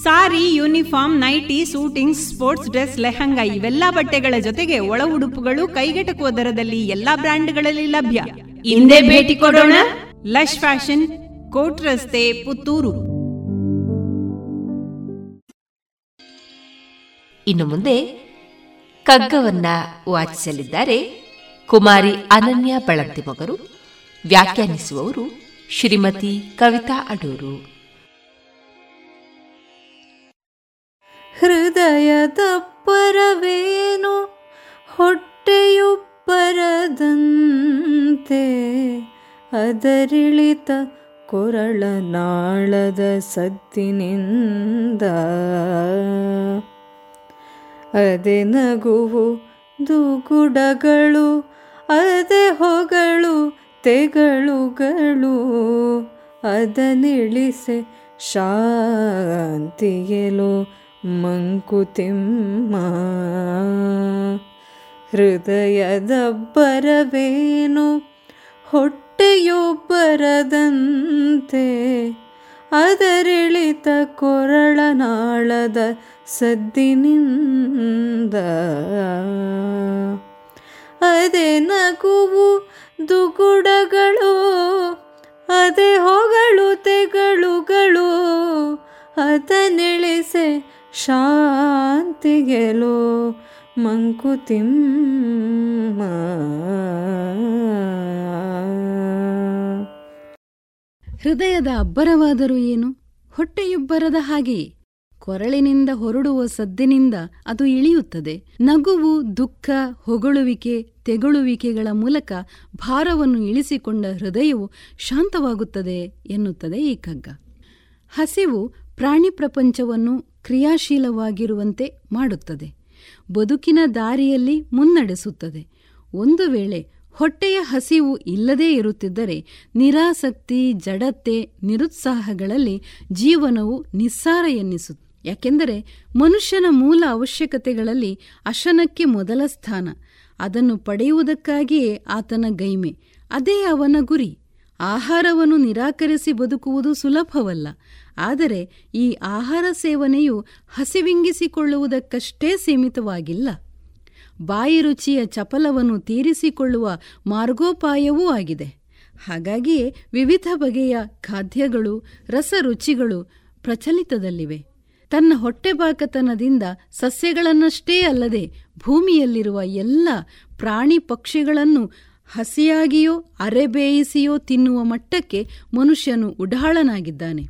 Sari, uniform, nightie, suiting, sports dress, lehenga ಇವೆಲ್ಲಾ ಬಟ್ಟೆಗಳ ಜೊತೆಗೆ ಒಳ ಉಡುಪುಗಳು ಕೈಗೆಟಕುವ ದರದಲ್ಲಿ ಎಲ್ಲಾ ಬ್ರ್ಯಾಂಡ್ಗಳಲ್ಲಿ ಲಭ್ಯ. ಹಿಂದೆ ಭೇಟಿ ಕೊಡೋಣ. ಲಶ್ ಫ್ಯಾಷನ್, ಕೋಟ್ ರಸ್ತೆ, ಪುತ್ತೂರು. ಇನ್ನು ಮುಂದೆ ಕಗ್ಗವನ್ನ ವಾಚಿಸಲಿದ್ದಾರೆ ಕುಮಾರಿ ಅನನ್ಯ ಮಗರು. ವ್ಯಾಖ್ಯಾನಿಸುವವರು ಶ್ರೀಮತಿ ಕವಿತಾ ಅಡೂರು. ಹೃದಯದಪ್ಪರವೇನು ಹೊಟ್ಟೆಯು ಪರದಂತೆ ಅದರಿಳಿತ ಕೊರಳ ನಾಳದ ಸದ್ದಿನಿಂದ ಅದೆ ನಗುವು ದುಗುಡಗಳು, ಅದೆ ಹೊಗಳು ತೆಗಳುಗಳು, ಅದನಿಳಿಸೆ ಶಾಂತಿಯಲು ಮಂಕುತಿಮ್ಮ ಹೃದಯದ ಬರವೇನು? ಹೊಟ್ಟೆಯೊಬ್ಬರದಂತೆ ಬರದಂತೆ. ಅದರಿಳಿತ ಕೊರಳನಾಳದ ಸದ್ದಿನಿಂದ. ಅದೇ ನಗುವು ದುಗುಡಗಳು, ಅದೇ ಹೊಗಳು ತೆಗಳುಗಳು. ಅದನಿಳಿಸೆ ಶಾಂತಿಗೆಲೋ ಮಂಕುತಿಮ್ಮ. ಹೃದಯದ ಅಬ್ಬರವಾದರೂ ಏನು? ಹೊಟ್ಟೆಯುಬ್ಬರದ ಹಾಗೆಯೇ ಕೊರಳಿನಿಂದ ಹೊರಡುವ ಸದ್ದಿನಿಂದ ಅದು ಇಳಿಯುತ್ತದೆ. ನಗುವು, ದುಃಖ, ಹೊಗಳುವಿಕೆ, ತೆಗಳುವಿಕೆಗಳ ಮೂಲಕ ಭಾರವನ್ನು ಇಳಿಸಿಕೊಂಡ ಹೃದಯವು ಶಾಂತವಾಗುತ್ತದೆ ಎನ್ನುತ್ತದೆ ಈ ಕಗ್ಗ ಹಸಿವು ಪ್ರಾಣಿ ಪ್ರಪಂಚವನ್ನು ಕ್ರಿಯಾಶೀಲವಾಗಿರುವಂತೆ ಮಾಡುತ್ತದೆ. ಬದುಕಿನ ದಾರಿಯಲ್ಲಿ ಮುನ್ನಡೆಸುತ್ತದೆ. ಒಂದು ವೇಳೆ ಹೊಟ್ಟೆಯ ಹಸಿವು ಇಲ್ಲದೇ ಇರುತ್ತಿದ್ದರೆ ನಿರಾಸಕ್ತಿ, ಜಡತೆ, ನಿರುತ್ಸಾಹಗಳಲ್ಲಿ ಜೀವನವು ನಿಸ್ಸಾರ ಎನ್ನಿಸು ಯಾಕೆಂದರೆ ಮನುಷ್ಯನ ಮೂಲ ಅವಶ್ಯಕತೆಗಳಲ್ಲಿ ಅಶನಕ್ಕೆ ಮೊದಲ ಸ್ಥಾನ. ಅದನ್ನು ಪಡೆಯುವುದಕ್ಕಾಗಿಯೇ ಆತನ ಗೈಮೆ. ಅದೇ ಅವನ ಗುರಿ. ಆಹಾರವನ್ನು ನಿರಾಕರಿಸಿ ಬದುಕುವುದು ಸುಲಭವಲ್ಲ. ಆದರೆ ಈ ಆಹಾರ ಸೇವನೆಯು ಹಸಿವಿಂಗಿಸಿಕೊಳ್ಳುವುದಕ್ಕಷ್ಟೇ ಸೀಮಿತವಾಗಿಲ್ಲ. ಬಾಯಿ ರುಚಿಯ ಚಪಲವನ್ನು ತೀರಿಸಿಕೊಳ್ಳುವ ಮಾರ್ಗೋಪಾಯವೂ ಆಗಿದೆ. ಹಾಗಾಗಿಯೇ ವಿವಿಧ ಬಗೆಯ ಖಾದ್ಯಗಳು, ರಸರುಚಿಗಳು ಪ್ರಚಲಿತದಲ್ಲಿವೆ. ತನ್ನ ಹೊಟ್ಟೆಬಾಕತನದಿಂದ ಸಸ್ಯಗಳನ್ನಷ್ಟೇ ಅಲ್ಲದೆ ಭೂಮಿಯಲ್ಲಿರುವ ಎಲ್ಲ ಪ್ರಾಣಿ ಪಕ್ಷಿಗಳನ್ನು ಹಸಿಯಾಗಿಯೋ ಅರೆಬೇಯಿಸಿಯೋ ತಿನ್ನುವ ಮಟ್ಟಕ್ಕೆ ಮನುಷ್ಯನು ಉಡಾಳನಾಗಿದ್ದಾನೆ.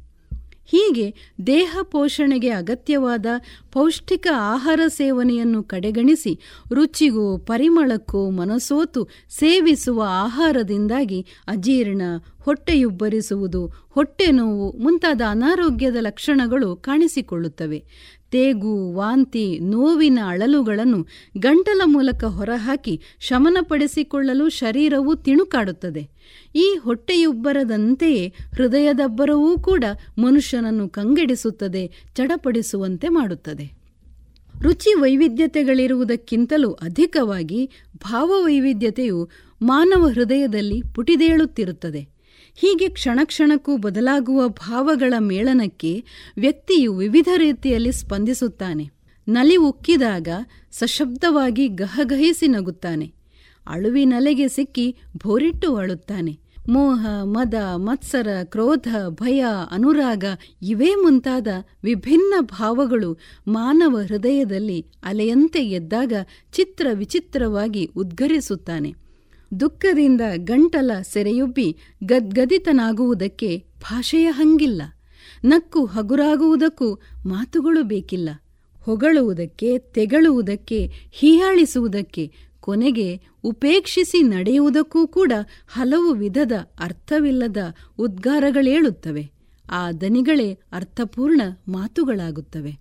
ಹೀಗೆ ದೇಹ ಪೋಷಣೆಗೆ ಅಗತ್ಯವಾದ ಪೌಷ್ಟಿಕ ಆಹಾರ ಸೇವನೆಯನ್ನು ಕಡೆಗಣಿಸಿ ರುಚಿಗೂ ಪರಿಮಳಕ್ಕೂ ಮನಸೋತು ಸೇವಿಸುವ ಆಹಾರದಿಂದಾಗಿ ಅಜೀರ್ಣ, ಹೊಟ್ಟೆಯುಬ್ಬರಿಸುವುದು ಹೊಟ್ಟೆ ನೋವು ಮುಂತಾದ ಅನಾರೋಗ್ಯದ ಲಕ್ಷಣಗಳು ಕಾಣಿಸಿಕೊಳ್ಳುತ್ತವೆ. ತೇಗು, ವಾಂತಿ, ನೋವಿನ ಅಳಲುಗಳನ್ನು ಗಂಟಲ ಮೂಲಕ ಹೊರಹಾಕಿ ಶಮನಪಡಿಸಿಕೊಳ್ಳಲು ಶರೀರವು ತಿಣುಕಾಡುತ್ತದೆ. ಈ ಹೊಟ್ಟೆಯುಬ್ಬರದಂತೆಯೇ ಹೃದಯದಬ್ಬರವೂ ಕೂಡ ಮನುಷ್ಯನನ್ನು ಕಂಗೆಡಿಸುತ್ತದೆ, ಚಡಪಡಿಸುವಂತೆ ಮಾಡುತ್ತದೆ. ರುಚಿ ವೈವಿಧ್ಯತೆಗಳಿರುವುದಕ್ಕಿಂತಲೂ ಅಧಿಕವಾಗಿ ಭಾವವೈವಿಧ್ಯತೆಯು ಮಾನವ ಹೃದಯದಲ್ಲಿ ಪುಟಿದೇಳುತ್ತಿರುತ್ತದೆ. ಹೀಗೆ ಕ್ಷಣಕ್ಷಣಕ್ಕೂ ಬದಲಾಗುವ ಭಾವಗಳ ಮೇಳನಕ್ಕೆ ವ್ಯಕ್ತಿಯು ವಿವಿಧ ರೀತಿಯಲ್ಲಿ ಸ್ಪಂದಿಸುತ್ತಾನೆ. ನಲಿ ಉಕ್ಕಿದಾಗ ಸಶಬ್ದವಾಗಿ ಗಹಗಹಿಸಿ ನಗುತ್ತಾನೆ. ಅಳುವಿನಲೆಗೆ ಸಿಕ್ಕಿ ಭೋರಿಟ್ಟು ಅಳುತ್ತಾನೆ. ಮೋಹ, ಮದ, ಮತ್ಸರ, ಕ್ರೋಧ, ಭಯ, ಅನುರಾಗ ಇವೇ ಮುಂತಾದ ವಿಭಿನ್ನ ಭಾವಗಳು ಮಾನವ ಹೃದಯದಲ್ಲಿ ಅಲೆಯಂತೆ ಎದ್ದಾಗ ಚಿತ್ರ ವಿಚಿತ್ರವಾಗಿ ಉದ್ಗರಿಸುತ್ತಾನೆ. ದುಃಖದಿಂದ ಗಂಟಲ ಸೆರೆಯುಬ್ಬಿ ಗದ್ಗದಿತನಾಗುವುದಕ್ಕೆ ಭಾಷೆಯ ಹಂಗಿಲ್ಲ. ನಕ್ಕು ಹಗುರಾಗುವುದಕ್ಕೂ ಮಾತುಗಳು ಬೇಕಿಲ್ಲ. ಹೊಗಳುವುದಕ್ಕೆ, ತೆಗಳುವುದಕ್ಕೆ, ಹೀಯಾಳಿಸುವುದಕ್ಕೆ, ಕೊನೆಗೆ ಉಪೇಕ್ಷಿಸಿ ನಡೆಯುವುದಕ್ಕೂ ಕೂಡ ಹಲವು ವಿಧದ ಅರ್ಥವಿಲ್ಲದ ಉದ್ಗಾರಗಳೇಳುತ್ತವೆ. ಆ ದನಿಗಳೇ ಅರ್ಥಪೂರ್ಣ ಮಾತುಗಳಾಗುತ್ತವೆ.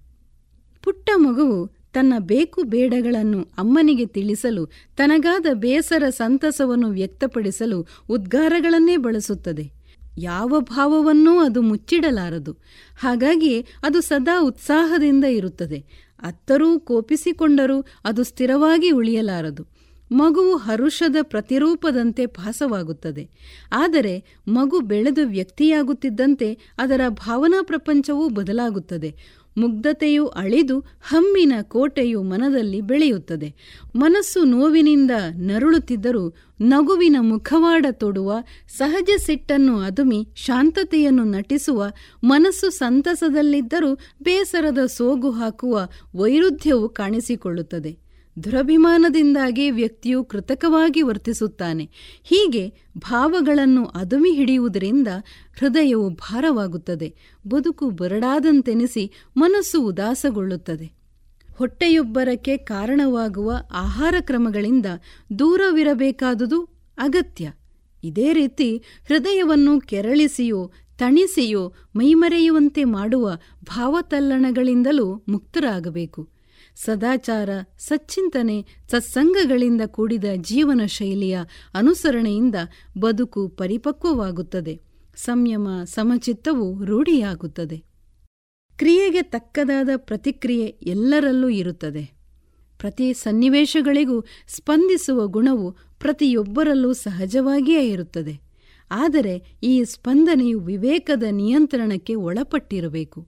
ಪುಟ್ಟ ಮಗುವು ತನ್ನ ಬೇಕು ಬೇಡಗಳನ್ನು ಅಮ್ಮನಿಗೆ ತಿಳಿಸಲು, ತನಗಾದ ಬೇಸರ ಸಂತಸವನ್ನು ವ್ಯಕ್ತಪಡಿಸಲು ಉದ್ಗಾರಗಳನ್ನೇ ಬಳಸುತ್ತದೆ. ಯಾವ ಭಾವವನ್ನೂ ಅದು ಮುಚ್ಚಿಡಲಾರದು. ಹಾಗಾಗಿ ಅದು ಸದಾ ಉತ್ಸಾಹದಿಂದ ಇರುತ್ತದೆ. ಅತ್ತರೂ ಕೋಪಿಸಿಕೊಂಡರೂ ಅದು ಸ್ಥಿರವಾಗಿ ಉಳಿಯಲಾರದು. ಮಗುವು ಹರುಷದ ಪ್ರತಿರೂಪದಂತೆ ಭಾಸವಾಗುತ್ತದೆ. ಆದರೆ ಮಗು ಬೆಳೆದು ವ್ಯಕ್ತಿಯಾಗುತ್ತಿದ್ದಂತೆ ಅದರ ಭಾವನಾ ಪ್ರಪಂಚವೂ ಬದಲಾಗುತ್ತದೆ. ಮುಗ್ಧತೆಯು ಅಳಿದು ಹಮ್ಮಿನ ಕೋಟೆಯು ಮನದಲ್ಲಿ ಬೆಳೆಯುತ್ತದೆ. ಮನಸ್ಸು ನೋವಿನಿಂದ ನರಳುತ್ತಿದ್ದರೂ ನಗುವಿನ ಮುಖವಾಡ ತೊಡುವ ಸಹಜ ಸಿಟ್ಟನ್ನು ಅದುಮಿ ಶಾಂತತೆಯನ್ನು ನಟಿಸುವ ಮನಸ್ಸು ಸಂತಸದಲ್ಲಿದ್ದರೂ ಬೇಸರದ ಸೋಗು ಹಾಕುವ ವೈರುಧ್ಯವು ಕಾಣಿಸಿಕೊಳ್ಳುತ್ತದೆ. ದುರಭಿಮಾನದಿಂದಾಗಿ ವ್ಯಕ್ತಿಯು ಕೃತಕವಾಗಿ ವರ್ತಿಸುತ್ತಾನೆ. ಹೀಗೆ ಭಾವಗಳನ್ನು ಅದುಮಿ ಹಿಡಿಯುವುದರಿಂದ ಹೃದಯವು ಭಾರವಾಗುತ್ತದೆ. ಬದುಕು ಬರಡಾದಂತೆನಿಸಿ ಮನಸ್ಸು ಉದಾಸಗೊಳ್ಳುತ್ತದೆ. ಹೊಟ್ಟೆಯೊಬ್ಬರಕ್ಕೆ ಕಾರಣವಾಗುವ ಆಹಾರ ಕ್ರಮಗಳಿಂದ ದೂರವಿರಬೇಕಾದುದು ಅಗತ್ಯ. ಇದೇ ರೀತಿ ಹೃದಯವನ್ನು ಕೆರಳಿಸಿಯೋ, ತಣಿಸಿಯೋ ಮೈಮರೆಯುವಂತೆ ಮಾಡುವ ಭಾವತಲ್ಲಣಗಳಿಂದಲೂ ಮುಕ್ತರಾಗಬೇಕು. ಸದಾಚಾರ, ಸಚ್ಚಿಂತನೆ, ಸತ್ಸಂಗಗಳಿಂದ ಕೂಡಿದ ಜೀವನ ಶೈಲಿಯ ಅನುಸರಣೆಯಿಂದ ಬದುಕು ಪರಿಪಕ್ವವಾಗುತ್ತದೆ. ಸಂಯಮ, ಸಮಚಿತ್ತವು ರೂಢಿಯಾಗುತ್ತದೆ. ಕ್ರಿಯೆಗೆ ತಕ್ಕದಾದ ಪ್ರತಿಕ್ರಿಯೆ ಎಲ್ಲರಲ್ಲೂ ಇರುತ್ತದೆ. ಪ್ರತಿ ಸನ್ನಿವೇಶಗಳಿಗೂ ಸ್ಪಂದಿಸುವ ಗುಣವು ಪ್ರತಿಯೊಬ್ಬರಲ್ಲೂ ಸಹಜವಾಗಿಯೇ ಇರುತ್ತದೆ. ಆದರೆ ಈ ಸ್ಪಂದನೆಯು ವಿವೇಕದ ನಿಯಂತ್ರಣಕ್ಕೆ ಒಳಪಟ್ಟಿರಬೇಕು.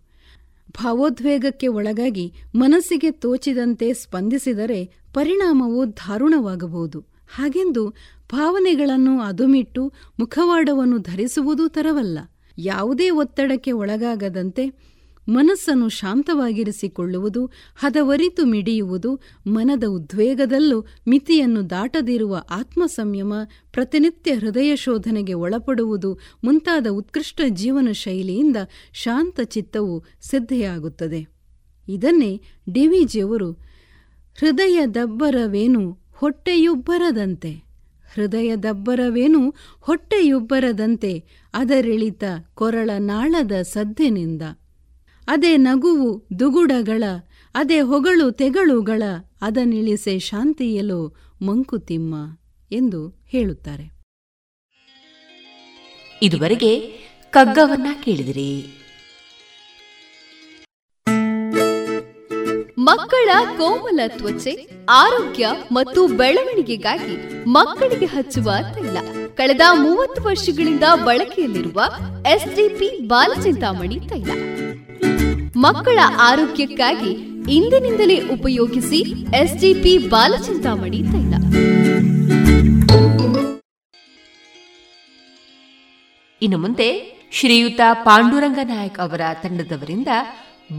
ಭಾವೋದ್ವೇಗಕ್ಕೆ ಒಳಗಾಗಿ ಮನಸ್ಸಿಗೆ ತೋಚಿದಂತೆ ಸ್ಪಂದಿಸಿದರೆ ಪರಿಣಾಮವು ದಾರುಣವಾಗಬಹುದು. ಹಾಗೆಂದು ಭಾವನೆಗಳನ್ನು ಅದುಮಿಟ್ಟು ಮುಖವಾಡವನ್ನು ಧರಿಸುವುದೂ ತರವಲ್ಲ. ಯಾವುದೇ ಒತ್ತಡಕ್ಕೆ ಒಳಗಾಗದಂತೆ ಮನಸ್ಸನ್ನು ಶಾಂತವಾಗಿರಿಸಿಕೊಳ್ಳುವುದು, ಹದವರಿತು ಮಿಡಿಯುವುದು, ಮನದ ಉದ್ವೇಗದಲ್ಲೂ ಮಿತಿಯನ್ನು ದಾಟದಿರುವ ಆತ್ಮ ಸಂಯಮ ಪ್ರತಿನಿತ್ಯ ಹೃದಯ ಶೋಧನೆಗೆ ಒಳಪಡುವುದು ಮುಂತಾದ ಉತ್ಕೃಷ್ಟ ಜೀವನ ಶೈಲಿಯಿಂದ ಶಾಂತ ಚಿತ್ತವು ಸಿದ್ಧೆಯಾಗುತ್ತದೆ. ಇದನ್ನೇ ಡಿವಿಜಿಯವರು ಹೃದಯ ದಬ್ಬರವೇನು ಹೊಟ್ಟೆಯುಬ್ಬರದಂತೆ? ಹೃದಯ ದಬ್ಬರವೇನು ಹೊಟ್ಟೆಯುಬ್ಬರದಂತೆ? ಅದರಿಳಿತ ಕೊರಳ ನಾಳದ ಸದ್ದಿನಿಂದ? ಅದೇ ನಗುವು ದುಗುಡಗಳ ಅದೇ ಹೊಗಳು ತೆಗಳುಗಳ ಅದನಿಳಿಸೆ ಶಾಂತಿಯಲು ಮಂಕುತಿಮ್ಮ ಎಂದು ಹೇಳುತ್ತಾರೆ. ಇದುವರೆಗೆ ಕಗ್ಗವನ್ನ ಕೇಳಿದಿರಿ. ಮಕ್ಕಳ ಕೋಮಲ ತ್ವಚೆ ಆರೋಗ್ಯ ಮತ್ತು ಬೆಳವಣಿಗೆಗಾಗಿ ಮಕ್ಕಳಿಗೆ ಹಚ್ಚುವ ತೈಲ. ಕಳೆದ ಮೂವತ್ತು ವರ್ಷಗಳಿಂದ ಬಳಕೆಯಲ್ಲಿರುವ ಎಸ್ಡಿಪಿ ಬಾಲಚಿಂತಾಮಣಿ ತೈಲ. ಮಕ್ಕಳ ಆರೋಗ್ಯಕ್ಕಾಗಿ ಇಂದಿನಿಂದಲೇ ಉಪಯೋಗಿಸಿ ಎಸ್ಡಿಪಿ ಬಾಲಚಿಂತಾಮಣಿ ತೈಲ. ಇನ್ನು ಮುಂದೆ ಶ್ರೀಯುತ ಪಾಂಡುರಂಗ ನಾಯಕ್ ಅವರ ತಂಡದವರಿಂದ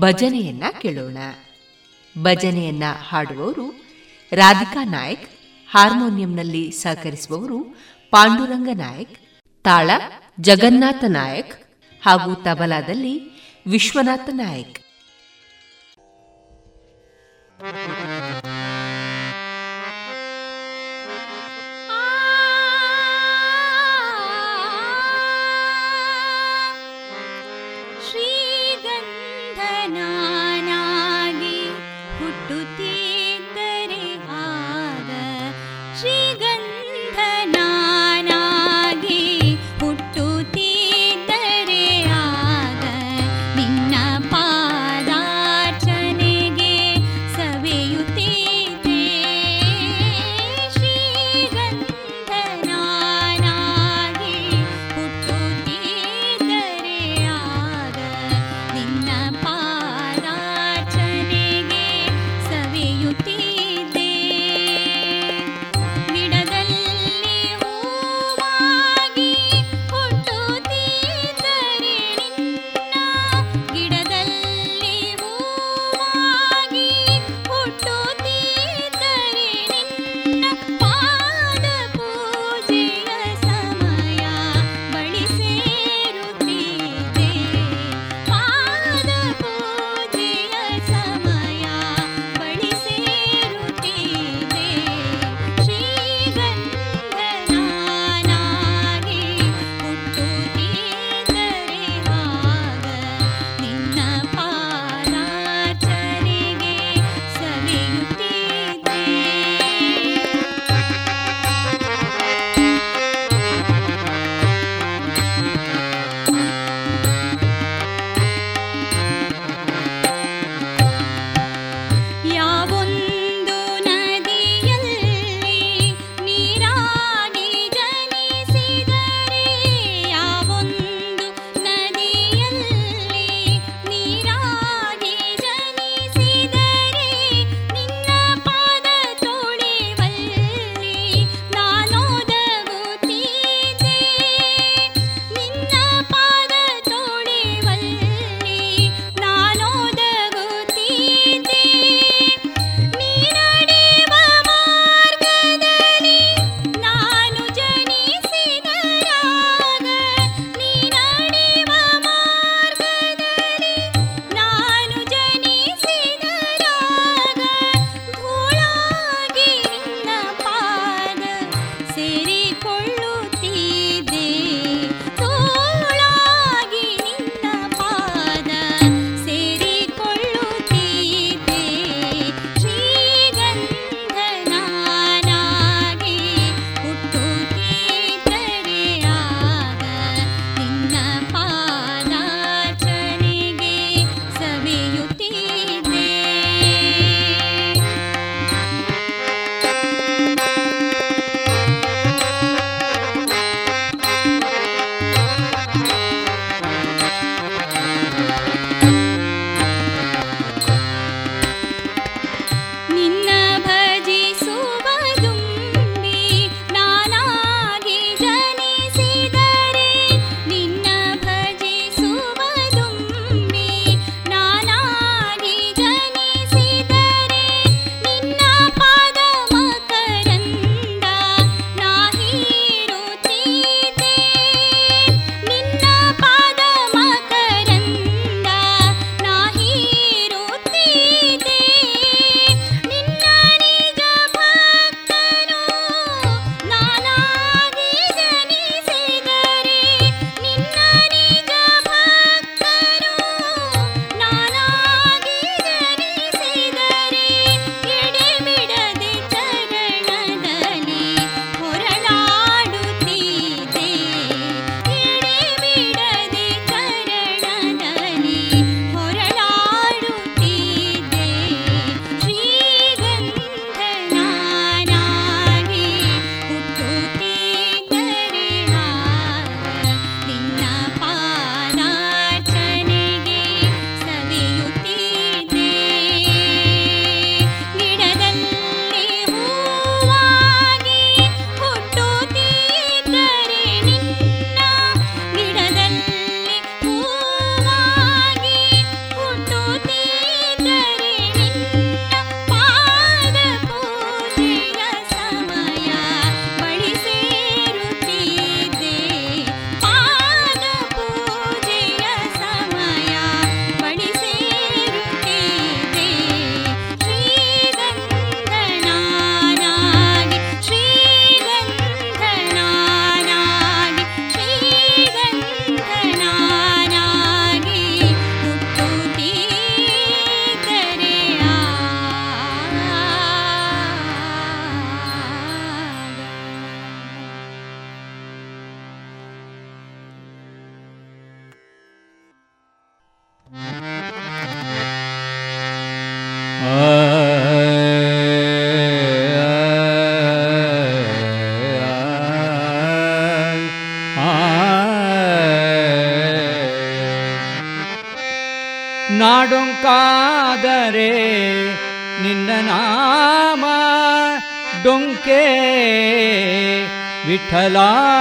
ಭಜನೆಯನ್ನ ಕೇಳೋಣ. ಭಜನೆಯನ್ನ ಹಾಡುವವರು ರಾಧಿಕಾ ನಾಯಕ್, ಹಾರ್ಮೋನಿಯಂನಲ್ಲಿ ಸಹಕರಿಸುವವರು ಪಾಂಡುರಂಗ ನಾಯಕ್ ತಾಳ ಜಗನ್ನಾಥ ನಾಯಕ್ ಹಾಗೂ ತಬಲಾದಲ್ಲಿ ವಿಶ್ವನಾಥ ನಾಯಕ್. विठ्ठला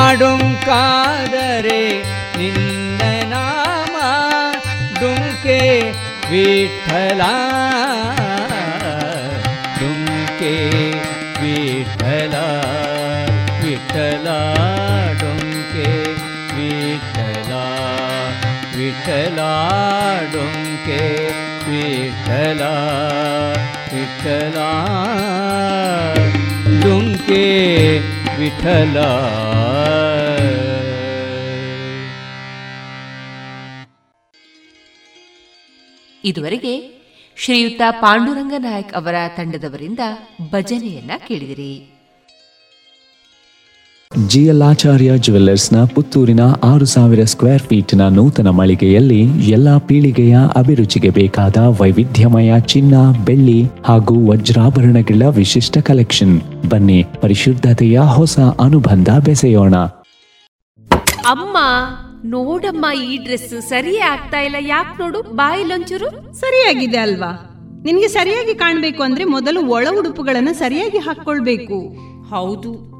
பாடும் காதரே நின்ன நாமாடும்கே डुका டும்கே निन्दना விட்டலா டும்கே डुके விட்டலா டும்கே விட்டலா விட்டலா டும்கே ವಿಠಲ. ಇದುವರೆಗೆ ಶ್ರೀಯುತ ಪಾಂಡುರಂಗ ನಾಯಕ್ ಅವರ ತಂಡದವರಿಂದ ಭಜನೆಯನ್ನ ಕೇಳಿದಿರಿ. ಜಿಎಲ್ಆಚಾರ್ಯ ಜುವೆಲ್ಲರ್ಸ್ನ ಪುತ್ತೂರಿನ ಆರು ಸಾವಿರ ಸ್ಕ್ವೇರ್ ಫೀಟ್ನ ನೂತನ ಮಳಿಗೆಯಲ್ಲಿ ಎಲ್ಲಾ ಪೀಳಿಗೆಯ ಅಭಿರುಚಿಗೆ ಬೇಕಾದ ವೈವಿಧ್ಯಮಯ ಚಿನ್ನ ಬೆಳ್ಳಿ ಹಾಗೂ ವಜ್ರಾಭರಣಗಳ ವಿಶಿಷ್ಟ ಕಲೆಕ್ಷನ್. ಬನ್ನಿ ಪರಿಶುದ್ಧತೆಯ ಹೊಸ ಅನುಬಂಧ ಬೆಸೆಯೋಣ. ಅಮ್ಮ ನೋಡಮ್ಮ ಈ ಡ್ರೆಸ್ ಸರಿಯೇ ಆಗ್ತಾ ಇಲ್ಲ. ಯಾಕೆ ನೋಡು ಬಾಯಿಲೊಂಚೂರು ಸರಿಯಾಗಿದೆ ಅಲ್ವಾ? ನಿನ್ಗೆ ಸರಿಯಾಗಿ ಕಾಣ್ಬೇಕು ಅಂದ್ರೆ ಮೊದಲು ಒಳ ಉಡುಪುಗಳನ್ನ ಸರಿಯಾಗಿ ಹಾಕೊಳ್ಬೇಕು ಹೌದು.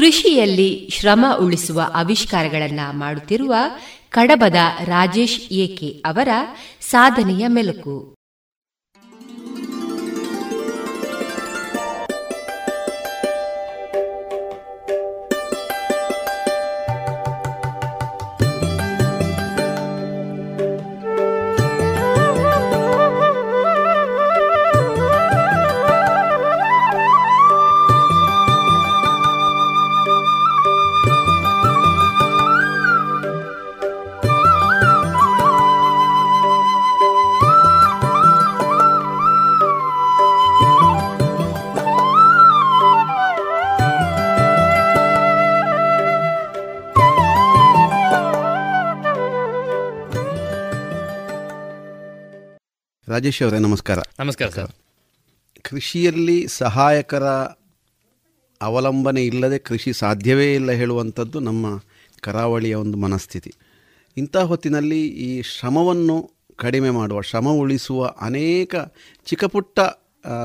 ಕೃಷಿಯಲ್ಲಿ ಶ್ರಮ ಉಳಿಸುವ ಆವಿಷ್ಕಾರಗಳನ್ನು ಮಾಡುತ್ತಿರುವ ಕಡಬದ ರಾಜೇಶ್ ಏಕೆ ಅವರ ಸಾಧನೆಯ ಮೆಲುಕು. ರಾಜೇಶ್ ಅವರೇ ನಮಸ್ಕಾರ. ನಮಸ್ಕಾರ ಸರ್. ಕೃಷಿಯಲ್ಲಿ ಸಹಾಯಕರ ಅವಲಂಬನೆ ಇಲ್ಲದೆ ಕೃಷಿ ಸಾಧ್ಯವೇ ಇಲ್ಲ ಹೇಳುವಂಥದ್ದು ನಮ್ಮ ಕರಾವಳಿಯ ಒಂದು ಮನಸ್ಥಿತಿ. ಇಂಥ ಹೊತ್ತಿನಲ್ಲಿ ಈ ಶ್ರಮವನ್ನು ಕಡಿಮೆ ಮಾಡುವ ಶ್ರಮ ಉಳಿಸುವ ಅನೇಕ ಚಿಕ್ಕಪುಟ್ಟ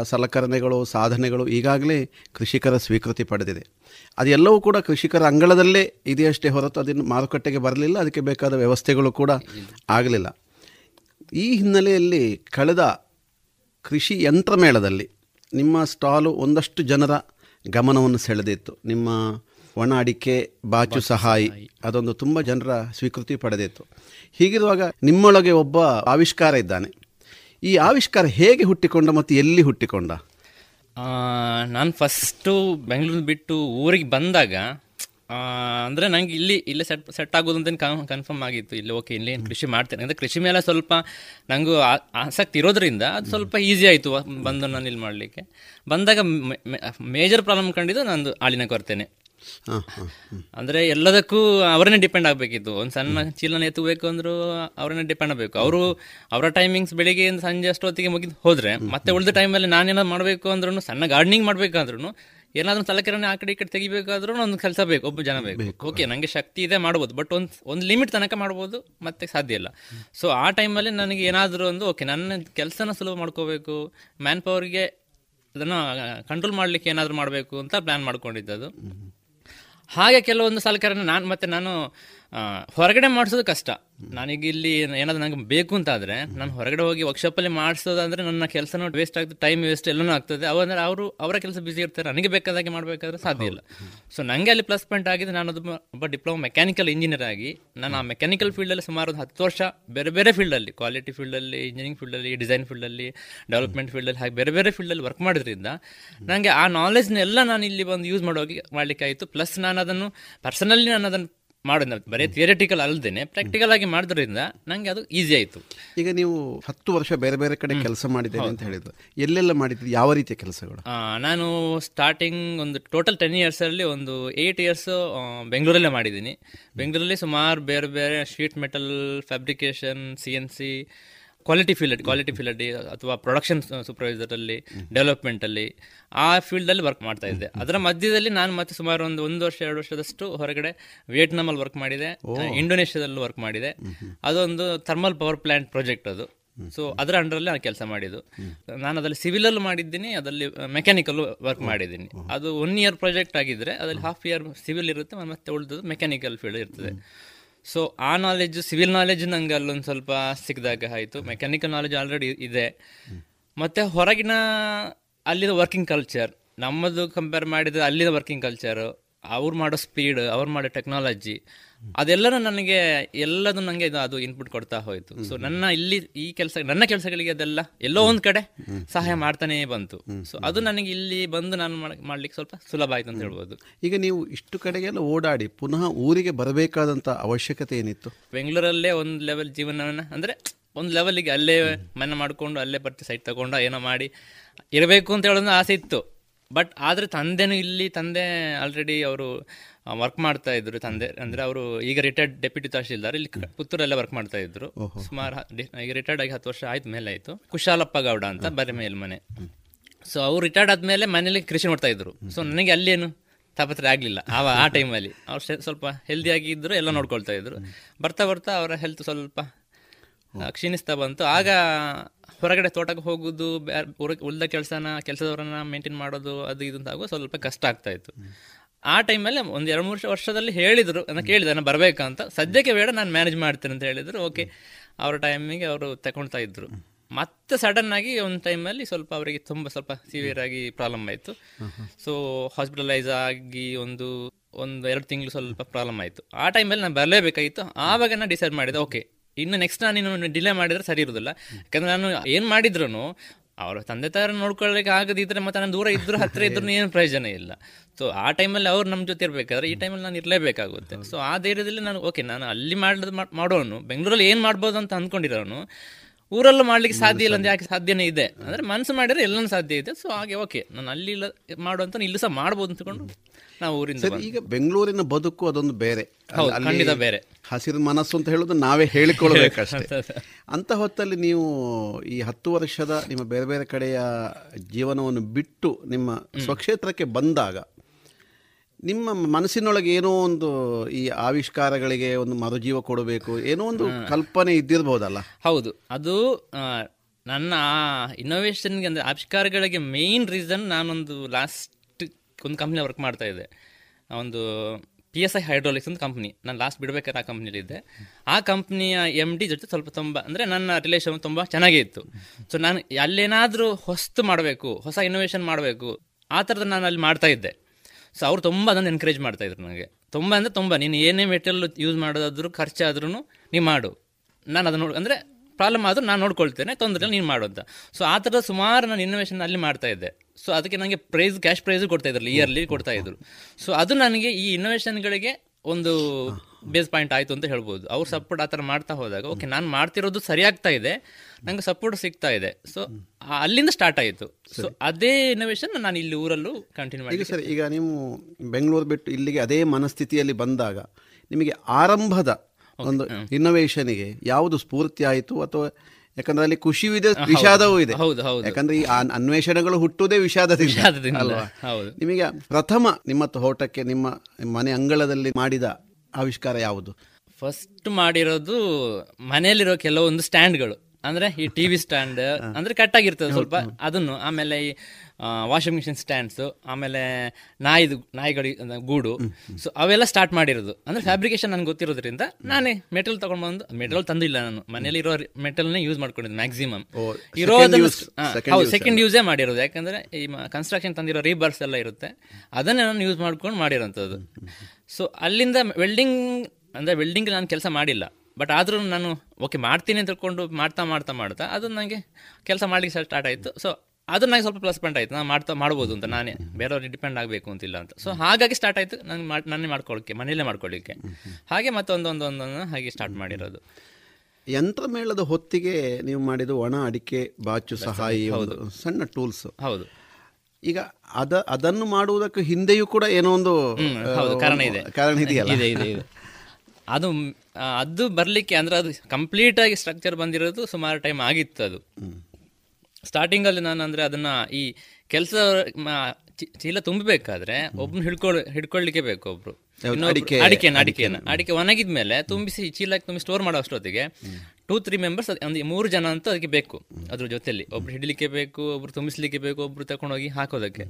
ಸಲಕರಣೆಗಳು ಸಾಧನೆಗಳು ಈಗಾಗಲೇ ಕೃಷಿಕರ ಸ್ವೀಕೃತಿ ಪಡೆದಿದೆ. ಅದೆಲ್ಲವೂ ಕೂಡ ಕೃಷಿಕರ ಅಂಗಳದಲ್ಲೇ ಇದೆಯಷ್ಟೇ ಹೊರತು ಅದನ್ನು ಮಾರುಕಟ್ಟೆಗೆ ಬರಲಿಲ್ಲ ಅದಕ್ಕೆ ಬೇಕಾದ ವ್ಯವಸ್ಥೆಗಳು ಕೂಡ ಆಗಲಿಲ್ಲ. ಈ ಹಿನ್ನೆಲೆಯಲ್ಲಿ ಕಳೆದ ಕೃಷಿ ಯಂತ್ರಮೇಳದಲ್ಲಿ ನಿಮ್ಮ ಸ್ಟಾಲು ಒಂದಷ್ಟು ಜನರ ಗಮನವನ್ನು ಸೆಳೆದಿತ್ತು. ನಿಮ್ಮ ಒಣ ಅಡಿಕೆ ಬಾಚು ಸಹಾಯಿ ಅದೊಂದು ತುಂಬ ಜನರ ಸ್ವೀಕೃತಿ ಪಡೆದಿತ್ತು. ಹೀಗಿರುವಾಗ ನಿಮ್ಮೊಳಗೆ ಒಬ್ಬ ಆವಿಷ್ಕಾರ ಇದ್ದಾನೆ. ಈ ಆವಿಷ್ಕಾರ ಹೇಗೆ ಹುಟ್ಟಿಕೊಂಡ ಮತ್ತು ಎಲ್ಲಿ ಹುಟ್ಟಿಕೊಂಡ? ನಾನು ಫಸ್ಟು ಬೆಂಗಳೂರು ಬಿಟ್ಟು ಊರಿಗೆ ಬಂದಾಗ ಅಂದರೆ ನಂಗೆ ಇಲ್ಲಿ ಇಲ್ಲಿ ಸೆಟ್ ಸೆಟ್ ಆಗೋದು ಅಂತ ಕನ್ಫರ್ಮ್ ಆಗಿತ್ತು. ಇಲ್ಲಿ ಓಕೆ ಇಲ್ಲಿ ಕೃಷಿ ಮಾಡ್ತೇನೆ. ಅಂದರೆ ಕೃಷಿ ಮೇಲೆ ಸ್ವಲ್ಪ ನನಗೂ ಆಸಕ್ತಿ ಇರೋದ್ರಿಂದ ಅದು ಸ್ವಲ್ಪ ಈಸಿ ಆಯಿತು ಬಂದು ನಾನು ಇಲ್ಲಿ ಮಾಡಲಿಕ್ಕೆ. ಬಂದಾಗ ಮೇಜರ್ ಪ್ರಾಬ್ಲಮ್ ಕಂಡಿದ್ದು ನಂದು ಆಳಿನ ಕೊರ್ತೇನೆ. ಅಂದರೆ ಎಲ್ಲದಕ್ಕೂ ಅವರನ್ನೇ ಡಿಪೆಂಡ್ ಆಗಬೇಕಿತ್ತು. ಒಂದು ಸಣ್ಣ ಚೀಲನ ಎತ್ತಬೇಕು ಅಂದ್ರು ಅವರನ್ನೇ ಡಿಪೆಂಡ್ ಆಗಬೇಕು. ಅವರು ಅವರ ಟೈಮಿಂಗ್ಸ್ ಬೆಳಿಗ್ಗೆ ಸಂಜೆ ಅಷ್ಟೊತ್ತಿಗೆ ಮುಗಿದು ಹೋದ್ರೆ ಮತ್ತೆ ಉಳಿದ ಟೈಮಲ್ಲಿ ನಾನೇನಾದ್ರು ಮಾಡಬೇಕು ಅಂದ್ರೂ ಸಣ್ಣ ಗಾರ್ಡನಿಂಗ್ ಮಾಡಬೇಕಾದ್ರೂ ಏನಾದ್ರೂ ಸಲಕರಣೆ ಆ ಕಡೆ ಈ ಕಡೆ ತೆಗಿಬೇಕಾದ್ರೂ ಒಂದು ಕೆಲಸ ಬೇಕು ಒಬ್ಬ ಜನ ಬೇಕು. ಓಕೆ ನನಗೆ ಶಕ್ತಿ ಇದೆ ಮಾಡ್ಬೋದು ಬಟ್ ಒಂದು ಒಂದು ಲಿಮಿಟ್ ತನಕ ಮಾಡ್ಬೋದು ಮತ್ತೆ ಸಾಧ್ಯ ಇಲ್ಲ. ಸೊ ಆ ಟೈಮಲ್ಲಿ ನನಗೆ ಏನಾದರೂ ಒಂದು ಓಕೆ ನನ್ನ ಕೆಲಸನ ಸುಲಭ ಮಾಡ್ಕೋಬೇಕು ಮ್ಯಾನ್ ಪವರ್ಗೆ ಅದನ್ನು ಕಂಟ್ರೋಲ್ ಮಾಡಲಿಕ್ಕೆ ಏನಾದರೂ ಮಾಡಬೇಕು ಅಂತ ಪ್ಲ್ಯಾನ್ ಮಾಡ್ಕೊಂಡಿದ್ದದು ಹಾಗೆ ಕೆಲವೊಂದು ಸಲಕರಣೆ ನಾನು ಮತ್ತೆ ನಾನು ಹೊರಗಡೆ ಮಾಡಿಸೋದು ಕಷ್ಟ. ನನಗೆ ಇಲ್ಲಿ ಏನಾದ್ರು ನಂಗೆ ಬೇಕು ಅಂತ ಆದರೆ ನಾನು ಹೊರಗಡೆ ಹೋಗಿ ವರ್ಕ್ಶಾಪಲ್ಲಿ ಮಾಡಿಸೋದಂದ್ರೆ ನನ್ನ ಕೆಲಸನೂ ವೇಸ್ಟ್ ಆಗ್ತದೆ ಟೈಮ್ ವೇಸ್ಟ್ ಎಲ್ಲನೂ ಆಗ್ತದೆ. ಅವಂದ್ರೆ ಅವರು ಅವರ ಕೆಲಸ ಬಿಸಿ ಇರ್ತಾರೆ, ನನಗೆ ಬೇಕಾದಾಗೆ ಮಾಡಬೇಕಾದ್ರೆ ಸಾಧ್ಯ ಇಲ್ಲ. ಸೊ ನನಗೆ ಅಲ್ಲಿ ಪ್ಲಸ್ ಪಾಯಿಂಟ್ ಆಗಿದೆ, ನಾನು ಒಬ್ಬ ಡಿಪ್ಲೊಮಾ ಮೆಕ್ಯಾನಿಕಲ್ ಇಂಜಿನಿಯರ್ ಆಗಿ, ನಾನು ಆ ಮೆಕ್ಯಾನಿಕಲ್ ಫೀಲ್ಡಲ್ಲಿ ಸುಮಾರು ಒಂದು ಹತ್ತು ವರ್ಷ ಬೇರೆ ಬೇರೆ ಫೀಲ್ಡಲ್ಲಿ ಕ್ವಾಲಿಟಿ ಫೀಲ್ಡಲ್ಲಿ ಇಂಜಿನಿಯರಿಂಗ್ ಫೀಲ್ಡಲ್ಲಿ ಡಿಸೈನ್ ಫೀಲ್ಡಲ್ಲಿ ಡೆವಲಪ್ಮೆಂಟ್ ಫೀಲ್ಡಲ್ಲಿ ಹಾಗೆ ಬೇರೆ ಬೇರೆ ಫೀಲ್ಡಲ್ಲಿ ವರ್ಕ್ ಮಾಡಿದ್ರಿಂದ ನನಗೆ ಆ ನಾಲೆಜ್ನೆಲ್ಲ ನಾನು ಇಲ್ಲಿ ಬಂದು ಯೂಸ್ ಮಾಡೋಗಿ ಮಾಡಲಿಕ್ಕೆ ಆಯಿತು ಪ್ಲಸ್ ನಾನು ಅದನ್ನು ಪರ್ಸನಲಿ ನಾನು ಅದನ್ನು ಮಾಡೋದು ಬರೀ ಥಿಯರಿಟಿಕಲ್ ಅಲ್ಲದೇನೆ ಪ್ರಾಕ್ಟಿಕಲ್ ಆಗಿ ಮಾಡೋದ್ರಿಂದ ನಂಗೆ ಅದು ಈಸಿ ಆಯಿತು. ಈಗ ನೀವು ಹತ್ತು ವರ್ಷ ಬೇರೆ ಬೇರೆ ಕಡೆ ಕೆಲಸ ಮಾಡಿದ್ದೇನೆ ಅಂತ ಹೇಳಿದ್ರು ಎಲ್ಲೆಲ್ಲ ಮಾಡಿದ್ರಿ ಯಾವ ರೀತಿಯ ಕೆಲಸಗಳು? ನಾನು ಸ್ಟಾರ್ಟಿಂಗ್ ಒಂದು ಟೋಟಲ್ ಟೆನ್ ಇಯರ್ಸಲ್ಲಿ ಒಂದು ಏಯ್ಟ್ ಇಯರ್ಸ್ ಬೆಂಗಳೂರಲ್ಲೇ ಮಾಡಿದ್ದೀನಿ. ಬೆಂಗಳೂರಲ್ಲಿ ಸುಮಾರು ಬೇರೆ ಬೇರೆ sheet metal fabrication C N C quality field quality field ಅಥವಾ ಪ್ರೊಡಕ್ಷನ್ ಸೂಪರ್ವೈಸರಲ್ಲಿ ಡೆವಲಪ್ಮೆಂಟಲ್ಲಿ ಆ ಫೀಲ್ಡಲ್ಲಿ ವರ್ಕ್ ಮಾಡ್ತಾ ಇದ್ದೆ. ಅದರ ಮಧ್ಯದಲ್ಲಿ ನಾನು ಮತ್ತೆ ಸುಮಾರು ಒಂದು ಒಂದು ವರ್ಷ ಎರಡು ವರ್ಷದಷ್ಟು ಹೊರಗಡೆ ವಿಯೆಟ್ನಾಮಲ್ಲಿ ವರ್ಕ್ ಮಾಡಿದೆ. ಇಂಡೋನೇಷ್ಯಾದಲ್ಲೂ ವರ್ಕ್ ಮಾಡಿದೆ. ಅದೊಂದು ಥರ್ಮಲ್ ಪವರ್ ಪ್ಲಾಂಟ್ ಪ್ರಾಜೆಕ್ಟ್ ಅದು. ಸೊ ಅದರ ಅಂಡರಲ್ಲಿ ನಾನು ಕೆಲಸ ಮಾಡಿದ್ದು. ನಾನು ಅದರಲ್ಲಿ ಸಿವಿಲಲ್ಲೂ ಮಾಡಿದ್ದೀನಿ ಅದರಲ್ಲಿ ಮೆಕ್ಯಾನಿಕಲ್ಲು ವರ್ಕ್ ಮಾಡಿದ್ದೀನಿ. ಅದು ಒನ್ ಇಯರ್ ಪ್ರಾಜೆಕ್ಟ್ ಆಗಿದ್ರೆ ಅದರಲ್ಲಿ ಹಾಫ್ ಇಯರ್ ಸಿವಿಲ್ ಇರುತ್ತೆ ಮತ್ತೆ ಉಳಿದದ್ದು ಮೆಕ್ಯಾನಿಕಲ್ ಫೀಲ್ಡ್ ಇರ್ತದೆ. ಸೊ ಆ ನಾಲೆಜ್ ಸಿವಿಲ್ ನಾಲೆಜ್ ನಂಗೆ ಅಲ್ಲೊಂದು ಸ್ವಲ್ಪ ಸಿಕ್ಕಿದಾಗ ಆಯಿತು. ಮೆಕ್ಯಾನಿಕಲ್ ನಾಲೆಜ್ ಆಲ್ರೆಡಿ ಇದೆ. ಮತ್ತು ಹೊರಗಿನ ಅಲ್ಲಿನ ವರ್ಕಿಂಗ್ ಕಲ್ಚರ್ ನಮ್ಮದು ಕಂಪೇರ್ ಮಾಡಿದರೆ ಅಲ್ಲಿನ ವರ್ಕಿಂಗ್ ಕಲ್ಚರು ಅವ್ರು ಮಾಡೋ ಸ್ಪೀಡ್ ಅವ್ರು ಮಾಡೋ ಟೆಕ್ನಾಲಜಿ ಅದೆಲ್ಲರೂ ನನಗೆ ಎಲ್ಲದು ನನಗೆ ಅದು ಇನ್ಪುಟ್ ಕೊಡ್ತಾ ಹೋಯ್ತು. ಸೊ ನನ್ನ ಇಲ್ಲಿ ಈ ಕೆಲಸ ನನ್ನ ಕೆಲಸಗಳಿಗೆ ಅದೆಲ್ಲ ಎಲ್ಲೋ ಒಂದ್ ಕಡೆ ಸಹಾಯ ಮಾಡ್ತಾನೆ ಬಂತು. ಸೊ ಅದು ನನಗೆ ಇಲ್ಲಿ ಬಂದು ನಾನು ಮಾಡ್- ಮಾಡ್ಲಿಕ್ಕೆ ಸ್ವಲ್ಪ ಸುಲಭ ಆಯ್ತು ಅಂತ ಹೇಳ್ಬೋದು. ಈಗ ನೀವು ಇಷ್ಟು ಕಡೆಗೆಲ್ಲ ಓಡಾಡಿ ಪುನಃ ಊರಿಗೆ ಬರಬೇಕಾದಂತ ಅವಶ್ಯಕತೆ ಏನಿತ್ತು? ಬೆಂಗಳೂರಲ್ಲೇ ಒಂದು ಲೆವೆಲ್ ಜೀವನವನ್ನ ಅಂದ್ರೆ ಒಂದು ಲೆವೆಲ್ಗೆ ಅಲ್ಲೇ ಮನೆ ಮಾಡ್ಕೊಂಡು ಅಲ್ಲೇ ಬರ್ತಿ ಸೈಟ್ ತಗೊಂಡು ಏನೋ ಮಾಡಿ ಇರಬೇಕು ಅಂತ ಹೇಳೋದು ಆಸೆ ಇತ್ತು. ಬಟ್ ಆದ್ರೆ ತಂದೆನೂ ಇಲ್ಲಿ ತಂದೆ ಆಲ್ರೆಡಿ ಅವರು ವರ್ಕ್ ಮಾಡ್ತಾ ಇದ್ರು ತಂದೆ. ಅಂದ್ರೆ ಅವರು ಈಗ ರಿಟೈರ್ಡ್ ಡೆಪ್ಯೂಟಿ ತಹಶೀಲ್ದಾರ್ ಇಲ್ಲಿ ಪುತ್ತೂರಲ್ಲ ವರ್ಕ್ ಮಾಡ್ತಾ ಇದ್ರು. ಸುಮಾರು ಈಗ ರಿಟೈರ್ಡ್ ಆಗಿ ಹತ್ತು ವರ್ಷ ಆಯ್ತು ಮೇಲೆ ಆಯ್ತು. ಕುಶಾಲಪ್ಪ ಗೌಡ ಅಂತ ಬರೆ ಮೇಲ್ಮನೆ. ಸೊ ಅವ್ರು ರಿಟೈರ್ಡ್ ಆದ್ಮೇಲೆ ಮನೇಲಿ ಕೃಷಿ ಮಾಡ್ತಾ ಇದ್ರು. ಸೊ ನನಗೆ ಅಲ್ಲೇನು ತಾಪತ್ರ ಆಗಲಿಲ್ಲ. ಆವ ಆ ಟೈಮಲ್ಲಿ ಅವ್ರು ಸ್ವಲ್ಪ ಹೆಲ್ದಿಯಾಗಿ ಇದ್ರು ಎಲ್ಲ ನೋಡ್ಕೊಳ್ತಾ ಇದ್ರು. ಬರ್ತಾ ಬರ್ತಾ ಅವರ ಹೆಲ್ತ್ ಸ್ವಲ್ಪ ಕ್ಷೀಣಿಸ್ತಾ ಬಂತು. ಆಗ ಹೊರಗಡೆ ತೋಟಕ್ಕೆ ಹೋಗುದು ಉಳಿದ ಕೆಲಸನ ಕೆಲಸದವರನ್ನ ಮೇಂಟೈನ್ ಮಾಡೋದು ಅದು ಇದು ಅಂತ ಆಗುವ ಸ್ವಲ್ಪ ಕಷ್ಟ ಆಗ್ತಾ ಇತ್ತು. ಆ ಟೈಮಲ್ಲಿ ಒಂದು ಎರಡು ಮೂರು ವರ್ಷದಲ್ಲಿ ಹೇಳಿದ್ರು ನಾನು ಕೇಳಿದೆ ನಾನು ಅಂತ. ಸದ್ಯಕ್ಕೆ ಬೇಡ ನಾನು ಮ್ಯಾನೇಜ್ ಮಾಡ್ತೇನೆ ಅಂತ ಹೇಳಿದ್ರು. ಓಕೆ ಅವ್ರ ಟೈಮಿಗೆ ಅವರು ತಗೊಳ್ತಾ ಇದ್ರು. ಮತ್ತೆ ಸಡನ್ ಆಗಿ ಒಂದು ಟೈಮಲ್ಲಿ ಸ್ವಲ್ಪ ಅವರಿಗೆ ತುಂಬ ಸ್ವಲ್ಪ ಸಿವಿಯರ್ ಆಗಿ ಪ್ರಾಬ್ಲಮ್ ಆಯಿತು. ಸೊ ಹಾಸ್ಪಿಟಲೈಸ್ ಆಗಿ ಒಂದು ಒಂದು ಎರಡು ತಿಂಗಳು ಸ್ವಲ್ಪ ಪ್ರಾಬ್ಲಮ್ ಆಯಿತು. ಆ ಟೈಮಲ್ಲಿ ನಾನು ಬರಲೇಬೇಕಾಗಿತ್ತು. ಆವಾಗ ನಾನು ಡಿಸೈಡ್ ಮಾಡಿದೆ ಓಕೆ ಇನ್ನು ನೆಕ್ಸ್ಟ್ ನಾನು ಇನ್ನು ಡಿಲೇ ಮಾಡಿದ್ರೆ ಸರಿ ಇರೋದಿಲ್ಲ. ಯಾಕಂದ್ರೆ ನಾನು ಏನು ಮಾಡಿದ್ರು ಅವ್ರ ತಂದೆ ತಾಯಿ ನೋಡ್ಕೊಳ್ಳಿಕ್ಕೆ ಆಗದಿದ್ರೆ ಮತ್ತೆ ನಾನು ದೂರ ಇದ್ರು ಹತ್ತಿರ *laughs* ಇದ್ರು ಏನು ಪ್ರಯೋಜನ ಇಲ್ಲ. ಸೊ ಆ ಟೈಮಲ್ಲಿ ಅವ್ರು ನಮ್ಮ ಜೊತೆ ಇರಬೇಕಾದ್ರೆ ಈ ಟೈಮಲ್ಲಿ ನಾನು ಇರಲೇಬೇಕಾಗುತ್ತೆ. ಸೊ ಆ ಧೈರ್ಯದಲ್ಲಿ ನಾನು ಓಕೆ ನಾನು ಅಲ್ಲಿ ಮಾಡೋದು ಮಾಡೋನು ಬೆಂಗಳೂರಲ್ಲಿ ಏನು ಮಾಡ್ಬೋದು ಅಂತ ಅಂದ್ಕೊಂಡಿರೋನು ಊರಲ್ಲೂ ಮಾಡ್ಲಿಕ್ಕೆ ಸಾಧ್ಯ ಇಲ್ಲ ಅಂದ್ರೆ ಯಾಕೆ ಸಾಧ್ಯನೇ ಇದೆ? ಅಂದ್ರೆ ಮನಸ್ಸು ಮಾಡಿದ್ರೆ ಎಲ್ಲನೂ ಸಾಧ್ಯ ಇದೆ. ಸೊ ಹಾಗೆ ಓಕೆ ನಾನು ಅಲ್ಲಿ ಇಲ್ಲ ಮಾಡುವಂತ ಇಲ್ಲೂ ಸಹ ಮಾಡ್ಬೋದು ಅಂತಕೊಂಡು ನಾವು ಊರಿಂದ ಈಗ ಬೆಂಗಳೂರಿನ ಬದುಕು ಅದೊಂದು ಬೇರೆ. ಖಂಡಿತ ಬೇರೆ. ಹಸಿರು ಮನಸ್ಸು ಅಂತ ಹೇಳೋದು ನಾವೇ ಹೇಳಿಕೊಳ್ಳಬೇಕಷ್ಟೇ. *laughs* ಅಂತ ಹೊತ್ತಲ್ಲಿ ನೀವು ಈ ಹತ್ತು ವರ್ಷದ ನಿಮ್ಮ ಬೇರೆ ಬೇರೆ ಕಡೆಯ ಜೀವನವನ್ನು ಬಿಟ್ಟು ನಿಮ್ಮ ಸ್ವಕ್ಷೇತ್ರಕ್ಕೆ ಬಂದಾಗ ನಿಮ್ಮ ಮನಸ್ಸಿನೊಳಗೆ ಏನೋ ಒಂದು ಈ ಆವಿಷ್ಕಾರಗಳಿಗೆ ಒಂದು ಮರುಜೀವ ಕೊಡಬೇಕು ಏನೋ ಒಂದು ಕಲ್ಪನೆ ಇದ್ದಿರಬಹುದಲ್ಲ ಹೌದು. ಅದು ಆ, ನನ್ನ ಇನ್ನೋವೇಷನ್ಗೆ ಅಂದರೆ ಆವಿಷ್ಕಾರಗಳಿಗೆ ಮೇಯ್ನ್ ರೀಸನ್ ನಾನೊಂದು ಲಾಸ್ಟ್ ಒಂದು ಕಂಪ್ನಿ ವರ್ಕ್ ಮಾಡ್ತಾ ಇದ್ದೆ. ಒಂದು ಪಿ ಎಸ್ ಐ ಹೈಡ್ರೋಲಿಕ್ಸ್ ಒಂದು ಕಂಪ್ನಿ ನಾನು ಲಾಸ್ಟ್ ಬಿಡಬೇಕಾದ್ರೆ ಆ ಕಂಪ್ನಿಲಿದ್ದೆ ಆ ಕಂಪ್ನಿಯ ಎಂ ಡಿ ಜೊತೆ ಸ್ವಲ್ಪ ತುಂಬ ಅಂದರೆ ನನ್ನ ರಿಲೇಷನ್ ತುಂಬ ಚೆನ್ನಾಗೇ ಇತ್ತು. ಸೊ ನಾನು ಅಲ್ಲೇನಾದರೂ ಹೊಸ್ತು ಮಾಡಬೇಕು ಹೊಸ ಇನ್ನೋವೇಷನ್ ಮಾಡಬೇಕು ಆ ಥರದ ನಾನು ಅಲ್ಲಿ ಮಾಡ್ತಾ ಇದ್ದೆ. ಸೊ ಅವ್ರು ತುಂಬ ಅದನ್ನು ಎನ್ಕರೇಜ್ ಮಾಡ್ತಾ ಇದ್ರು ನನಗೆ ತುಂಬ ಅಂದರೆ ತುಂಬ, ನೀನು ಏನೇ ಮೆಟೀರಿಯಲ್ ಯೂಸ್ ಮಾಡೋದಾದ್ರೂ ಖರ್ಚಾದ್ರೂ ನೀನು ಮಾಡು. ನಾನು ಅದನ್ನು ಅಂದರೆ ಪ್ರಾಬ್ಲಮ್ ಆದರೂ ನಾನು ನೋಡ್ಕೊಳ್ತೇನೆ ತೊಂದರೆ ನೀನು ಮಾಡು ಅಂತ. ಸೊ ಆ ಥರದ ಸುಮಾರು ನಾನು ಇನ್ನೋವೇಷನ್ ಅಲ್ಲಿ ಮಾಡ್ತಾ ಇದ್ದೆ. ಸೊ ಅದಕ್ಕೆ ನನಗೆ ಪ್ರೈಸ್ ಕ್ಯಾಶ್ ಪ್ರೈಸು ಕೊಡ್ತಾ ಇದ್ರಲ್ಲ ಇಯರ್ಲಿ ಕೊಡ್ತಾ ಇದ್ರು. ಸೊ ಅದು ನನಗೆ ಈ ಇನ್ನೋವೇಷನ್ಗಳಿಗೆ ಒಂದು ಬೇಸ್ ಪಾಯಿಂಟ್ ಆಯಿತು ಅಂತ ಹೇಳ್ಬೋದು. ಅವ್ರು ಸಪೋರ್ಟ್ ಆ ಥರ ಮಾಡ್ತಾ ಹೋದಾಗ ಓಕೆ ನಾನು ಮಾಡ್ತಿರೋದು ಸರಿಯಾಗ್ತಾ ಇದೆ ನಂಗೆ ಸಪೋರ್ಟ್ ಸಿಗ್ತಾ ಇದೆ. ಸೊ ಅಲ್ಲಿಂದ ಸ್ಟಾರ್ಟ್ ಆಯಿತು. ಸೊ ಅದೇ ಇನ್ನೋವೇಶನ್ ನಾನು ಇಲ್ಲಿ ಊರಲ್ಲೂ ಕಂಟಿನ್ಯೂ ಈಗ ಮಾಡಿ ಸರ್ ಈಗ ನೀವು ಬೆಂಗಳೂರು ಬಿಟ್ಟು ಇಲ್ಲಿಗೆ ಅದೇ ಮನಸ್ಥಿತಿಯಲ್ಲಿ ಬಂದಾಗ ನಿಮಗೆ ಆರಂಭದ ಒಂದು ಇನ್ನೋವೇಷನ್ಗೆ ಯಾವುದು ಸ್ಫೂರ್ತಿ ಆಯಿತು? ಅಥವಾ ಯಾಕಂದ್ರೆ ಅಲ್ಲಿ ಖುಷಿಯೂ ಇದೆ ವಿಷಾದವೂ ಇದೆ. ಹೌದು, ಹೌದು. ಯಾಕಂದ್ರೆ ಈ ಅನ್ವೇಷಣೆಗಳು ಹುಟ್ಟುವುದೇ ವಿಷಾದದಿಂದ ಅಲ್ವಾ? ಹೌದು. ನಿಮಗೆ ಪ್ರಥಮ ನಿಮ್ಮ ತೋಟಕ್ಕೆ ನಿಮ್ಮ ಮನೆ ಅಂಗಳದಲ್ಲಿ ಮಾಡಿದ ಆವಿಷ್ಕಾರ ಯಾವುದು? ಫಸ್ಟ್ ಮಾಡಿರೋದು ಮನೆಯಲ್ಲಿರೋ ಕೆಲವೊಂದು ಸ್ಟ್ಯಾಂಡ್ಗಳು. ಅಂದ್ರೆ ಈ ಟಿವಿ ಸ್ಟ್ಯಾಂಡ್ *laughs* ಅಂದ್ರೆ ಕಟ್ಟಾಗಿರ್ತದೆ ಸ್ವಲ್ಪ ಅದನ್ನು. ಆಮೇಲೆ ಈ ವಾಷಿಂಗ್ ಮಿಷಿನ್ ಸ್ಟ್ಯಾಂಡ್ಸ್ ಆಮೇಲೆ ನಾಯಿದು ನಾಯಿಗಳ ಗೂಡು. ಸೊ ಅವೆಲ್ಲ ಸ್ಟಾರ್ಟ್ ಮಾಡಿರೋದು. ಅಂದ್ರೆ ಫ್ಯಾಬ್ರಿಕೇಶನ್ ನನಗೆ ಗೊತ್ತಿರೋದ್ರಿಂದ ನಾನೇ ಮೆಟಲ್ ತಗೊಂಡ್ ಬಂದು ಮೆಟಲ್ ತಂದಿಲ್ಲ ನಾನು. ಮನೇಲಿ ಇರೋ ಮೆಟಲ್ನೇ ಯೂಸ್ ಮಾಡ್ಕೊಂಡಿದ್ದು ಮ್ಯಾಕ್ಸಿಮಮ್ ಇರೋದು ಇರೋದನ್ನು use, ಹೌದು ಸೆಕೆಂಡ್ ಯೂಸೇ ಮಾಡಿರೋದು. ಯಾಕಂದ್ರೆ ಈ ಕನ್ಸ್ಟ್ರಕ್ಷನ್ ತಂದಿರೋ ರೀಬರ್ಸ್ ಎಲ್ಲ ಇರುತ್ತೆ. ಅದನ್ನೇ ನಾನು ಯೂಸ್ ಮಾಡ್ಕೊಂಡು ಮಾಡಿರೋಂಥದ್ದು. ಸೊ ಅಲ್ಲಿಂದ ವೆಲ್ಡಿಂಗ್ ಅಂದರೆ ವೆಲ್ಡಿಂಗ್ ನಾನು ಕೆಲಸ ಮಾಡಿಲ್ಲ. ಬಟ್ ಆದರೂ ನಾನು ಓಕೆ ಮಾಡ್ತೀನಿ ಅಂತ ತಿಳ್ಕೊಂಡು ಮಾಡ್ತಾ ಮಾಡ್ತಾ ಮಾಡ್ತಾ ಅದು ನನಗೆ ಕೆಲಸ ಮಾಡ್ಲಿಕ್ಕೆ ಸ್ಟಾರ್ಟ್ ಆಯಿತು. ಸೊ ಅದು ನನಗೆ ಸ್ವಲ್ಪ ಪ್ಲಸ್ ಪಾಯಿಂಟ್ ಆಯಿತು. ನಾನು ಮಾಡ್ತಾ ಮಾಡ್ಬೋದು ಅಂತ ನಾನೇ. ಬೇರೆಯವ್ರಿಗೆ ಡಿಪೆಂಡ್ ಆಗಬೇಕು ಅಂತಿಲ್ಲ ಅಂತ. ಸೊ ಹಾಗಾಗಿ ಸ್ಟಾರ್ಟ್ ಆಯಿತು. ನಾನು ಮಾಡಿ ನಾನೇ ಮಾಡ್ಕೊಳ್ಳಿಕ್ಕೆ ಮನೆಯಲ್ಲೇ ಮಾಡ್ಕೊಳ್ಳಿಕ್ಕೆ. ಹಾಗೆ ಮತ್ತೊಂದೊಂದು ಒಂದೊಂದು ಹಾಗೆ ಸ್ಟಾರ್ಟ್ ಮಾಡಿರೋದು. ಯಂತ್ರಮೇಳದ ಹೊತ್ತಿಗೆ ನೀವು ಮಾಡಿದ ಒಣ ಅಡಿಕೆ ಬಾಚು ಸಹಾಯಿ ಸಣ್ಣ ಟೂಲ್ಸ್ ಹೌದು. ಈಗ ಅದ ಅದನ್ನು ಮಾಡುವುದಕ್ಕೆ ಹಿಂದೆಯೂ ಕೂಡ ಏನೋ ಒಂದು ಕಾರಣ ಇದೆ. ಕಾರಣ ಇದೆಯಲ್ಲ? ಇದೆ ಇದೆ ಇದೆ. ಅದು ಅದು ಬರ್ಲಿಕ್ಕೆ ಅಂದ್ರೆ ಅದು ಕಂಪ್ಲೀಟ್ ಆಗಿ ಸ್ಟ್ರಕ್ಚರ್ ಬಂದಿರೋದು ಸುಮಾರು ಟೈಮ್ ಆಗಿತ್ತು ಅದು. ಸ್ಟಾರ್ಟಿಂಗ್ ಅಲ್ಲಿ ನಾನು ಅಂದ್ರೆ ಅದನ್ನ ಈ ಕೆಲಸ ಚೀಲ ತುಂಬಬೇಕಾದ್ರೆ ಒಬ್ನು ಹಿಡ್ಕೊಳ್ ಹಿಡ್ಕೊಳ್ಲಿಕ್ಕೆ ಬೇಕು ಒಬ್ರು. ಅಡಿಕೆ- ಅಡಿಕೆನ ಅಡಿಕೆನ. ಅಡಿಕೆನ. ಅಡಿಕೆ ಒಣಗಿದ್ಮೇಲೆ ತುಂಬಿಸಿ ಚೀಲಕ್ಕೆ ತುಂಬಿ ಸ್ಟೋರ್ ಮಾಡೋ ಅಷ್ಟೊತ್ತಿಗೆ ಟೂ ತ್ರೀ ಮೆಂಬರ್ಸ್ ಒಂದು ಮೂರು ಜನ ಅಂತ ಅದಕ್ಕೆ ಬೇಕು. ಅದ್ರ ಜೊತೆಯಲ್ಲಿ ಒಬ್ರು ಹಿಡಲಿಕ್ಕೆ ಬೇಕು ಒಬ್ರು ತುಂಬಿಸ್ಲಿಕ್ಕೆ ಬೇಕು ಒಬ್ರು ತಗೊಂಡೋಗಿ ಹಾಕೋದಕ್ಕೆ.